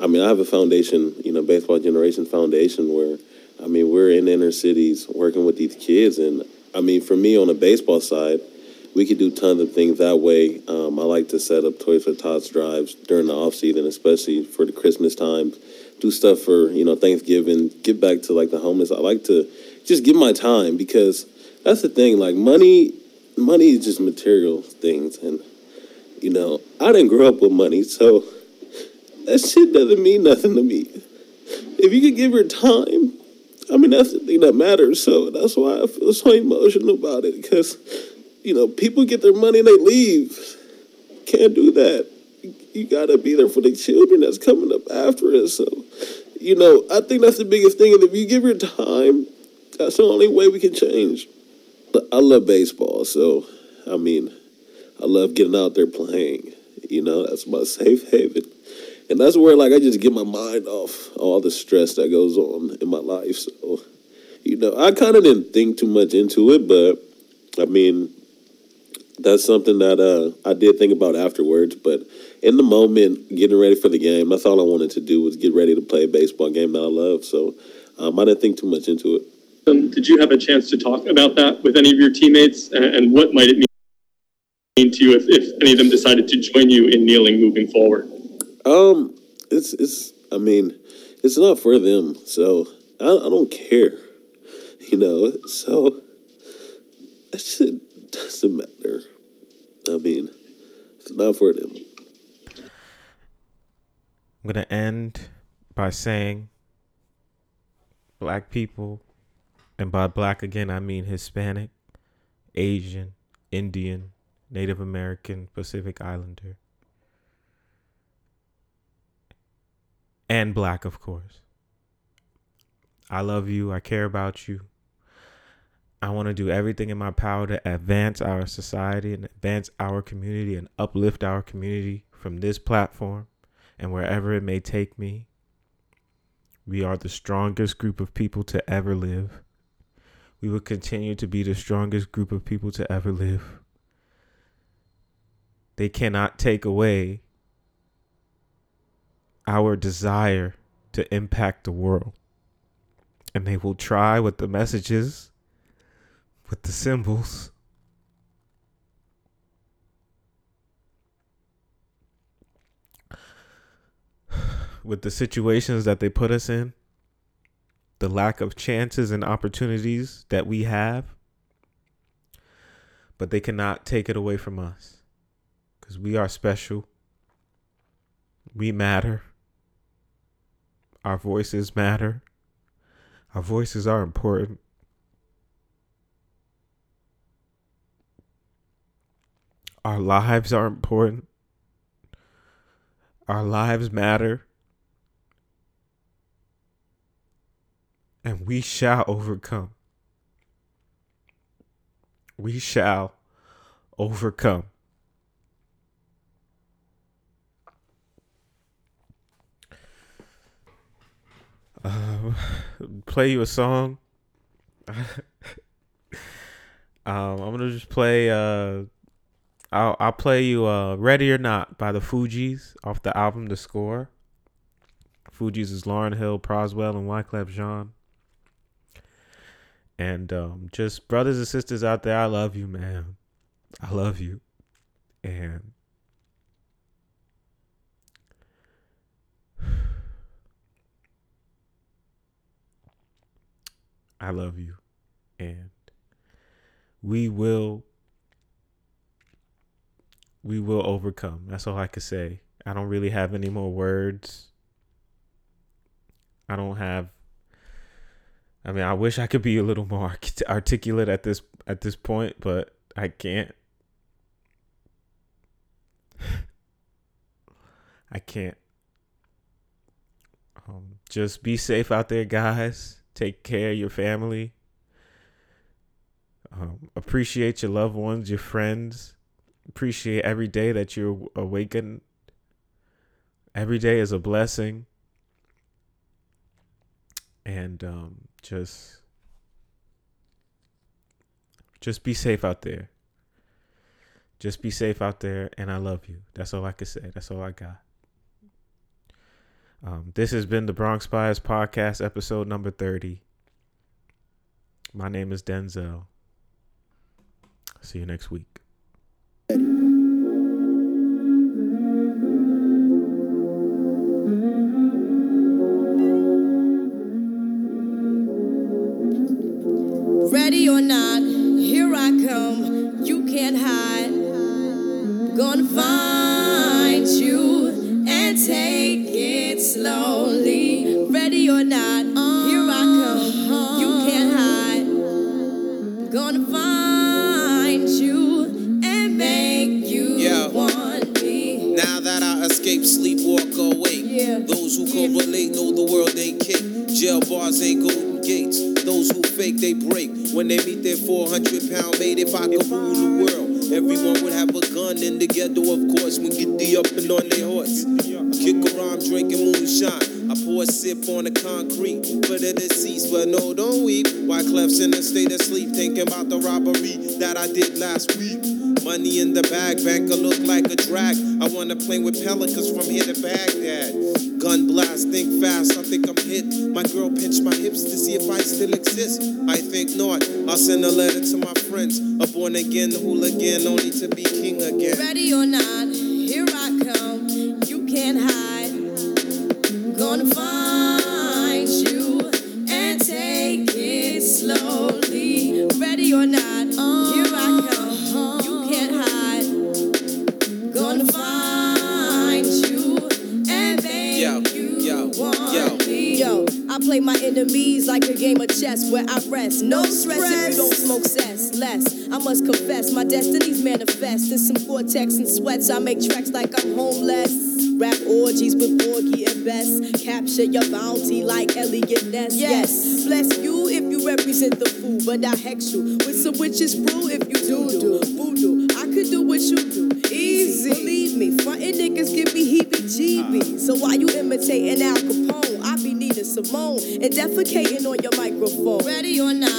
I mean, I have a foundation, you know, Baseball Generation Foundation, where I mean, we're in inner cities working with these kids, and I mean, for me on the baseball side, we could do tons of things that way. Um, I like to set up Toys for Tots drives during the off season, especially for the Christmas time. Do stuff for you know Thanksgiving. Give back to like the homeless. I like to just give my time because that's the thing. Like money, money is just material things, and you know I didn't grow up with money, so that shit doesn't mean nothing to me. If you could give your time, I mean that's the thing that matters. So that's why I feel so emotional about it because you know, people get their money and they leave. Can't do that. You gotta be there for the children that's coming up after us. So, you know, I think that's the biggest thing. And if you give your time, that's the only way we can change. I love baseball, so I mean, I love getting out there playing. You know, that's my safe haven. And that's where like I just get my mind off all the stress that goes on in my life. So, you know, I kind of didn't think too much into it, but I mean, that's something that uh, I did think about afterwards. But in the moment, getting ready for the game, that's all I wanted to do was get ready to play a baseball game that I love. So um, I didn't think too much into it. Um, did you have a chance to talk about that with any of your teammates, and, and what might it mean to you if, if any of them decided to join you in kneeling moving forward? Um, it's it's. I mean, it's not for them, so I, I don't care. You know, so that shit doesn't matter. I mean, it's not for them. I'm going to end by saying black people, and by black again, I mean Hispanic, Asian, Indian, Native American, Pacific Islander, and black, of course. I love you. I care about you. I want to do everything in my power to advance our society and advance our community and uplift our community from this platform and wherever it may take me. We are the strongest group of people to ever live. We will continue to be the strongest group of people to ever live. They cannot take away our desire to impact the world. And they will try with the messages with the symbols. With the situations that they put us in. The lack of chances and opportunities that we have, but they cannot take it away from us because we are special. We matter. Our voices matter. Our voices are important. Our lives are important. Our lives matter. And we shall overcome. We shall overcome. Uh, play you a song. um, I'm gonna just play. Uh, I'll I'll play you uh, "Ready or Not" by the Fugees off the album "The Score." Fugees is Lauryn Hill, Proswell, and Wyclef Jean. And um, just brothers and sisters out there, I love you, man. I love you, and I love you. And we will we will overcome. That's all I could say. I don't really have any more words. I don't have I mean, I wish I could be a little more articulate at this at this point, but I can't. I can't. Um, just be safe out there, guys. Take care of your family. Um, appreciate your loved ones, your friends. Appreciate every day that you're awakened. Every day is a blessing. And um, just just be safe out there. Just be safe out there, and I love you. That's all I can say. That's all I got. Um, this has been the Bronx Bias Podcast, episode number 30. My name is Denzel. See you next week. Did last week. Money in the bag, banker look like a drag. I wanna play with pelicans from here to Baghdad. Gun blast, think fast, I think I'm hit. My girl pinched my hips to see if I still exist. I think not. I'll send a letter to my friends. A born again hooligan, only to be king again. Ready or not, a game of chess where I rest. No stress if you don't smoke cess. Less, I must confess, my destinies manifest in some Gore-Tex and sweats. I make tracks like I'm homeless. Rap orgies with Porgy and Bess. Capture your bounty like Eliot Ness. Yes, bless you if you represent the fool, but I hex you with some witches brew if Simone and defecating on your microphone. Ready or not,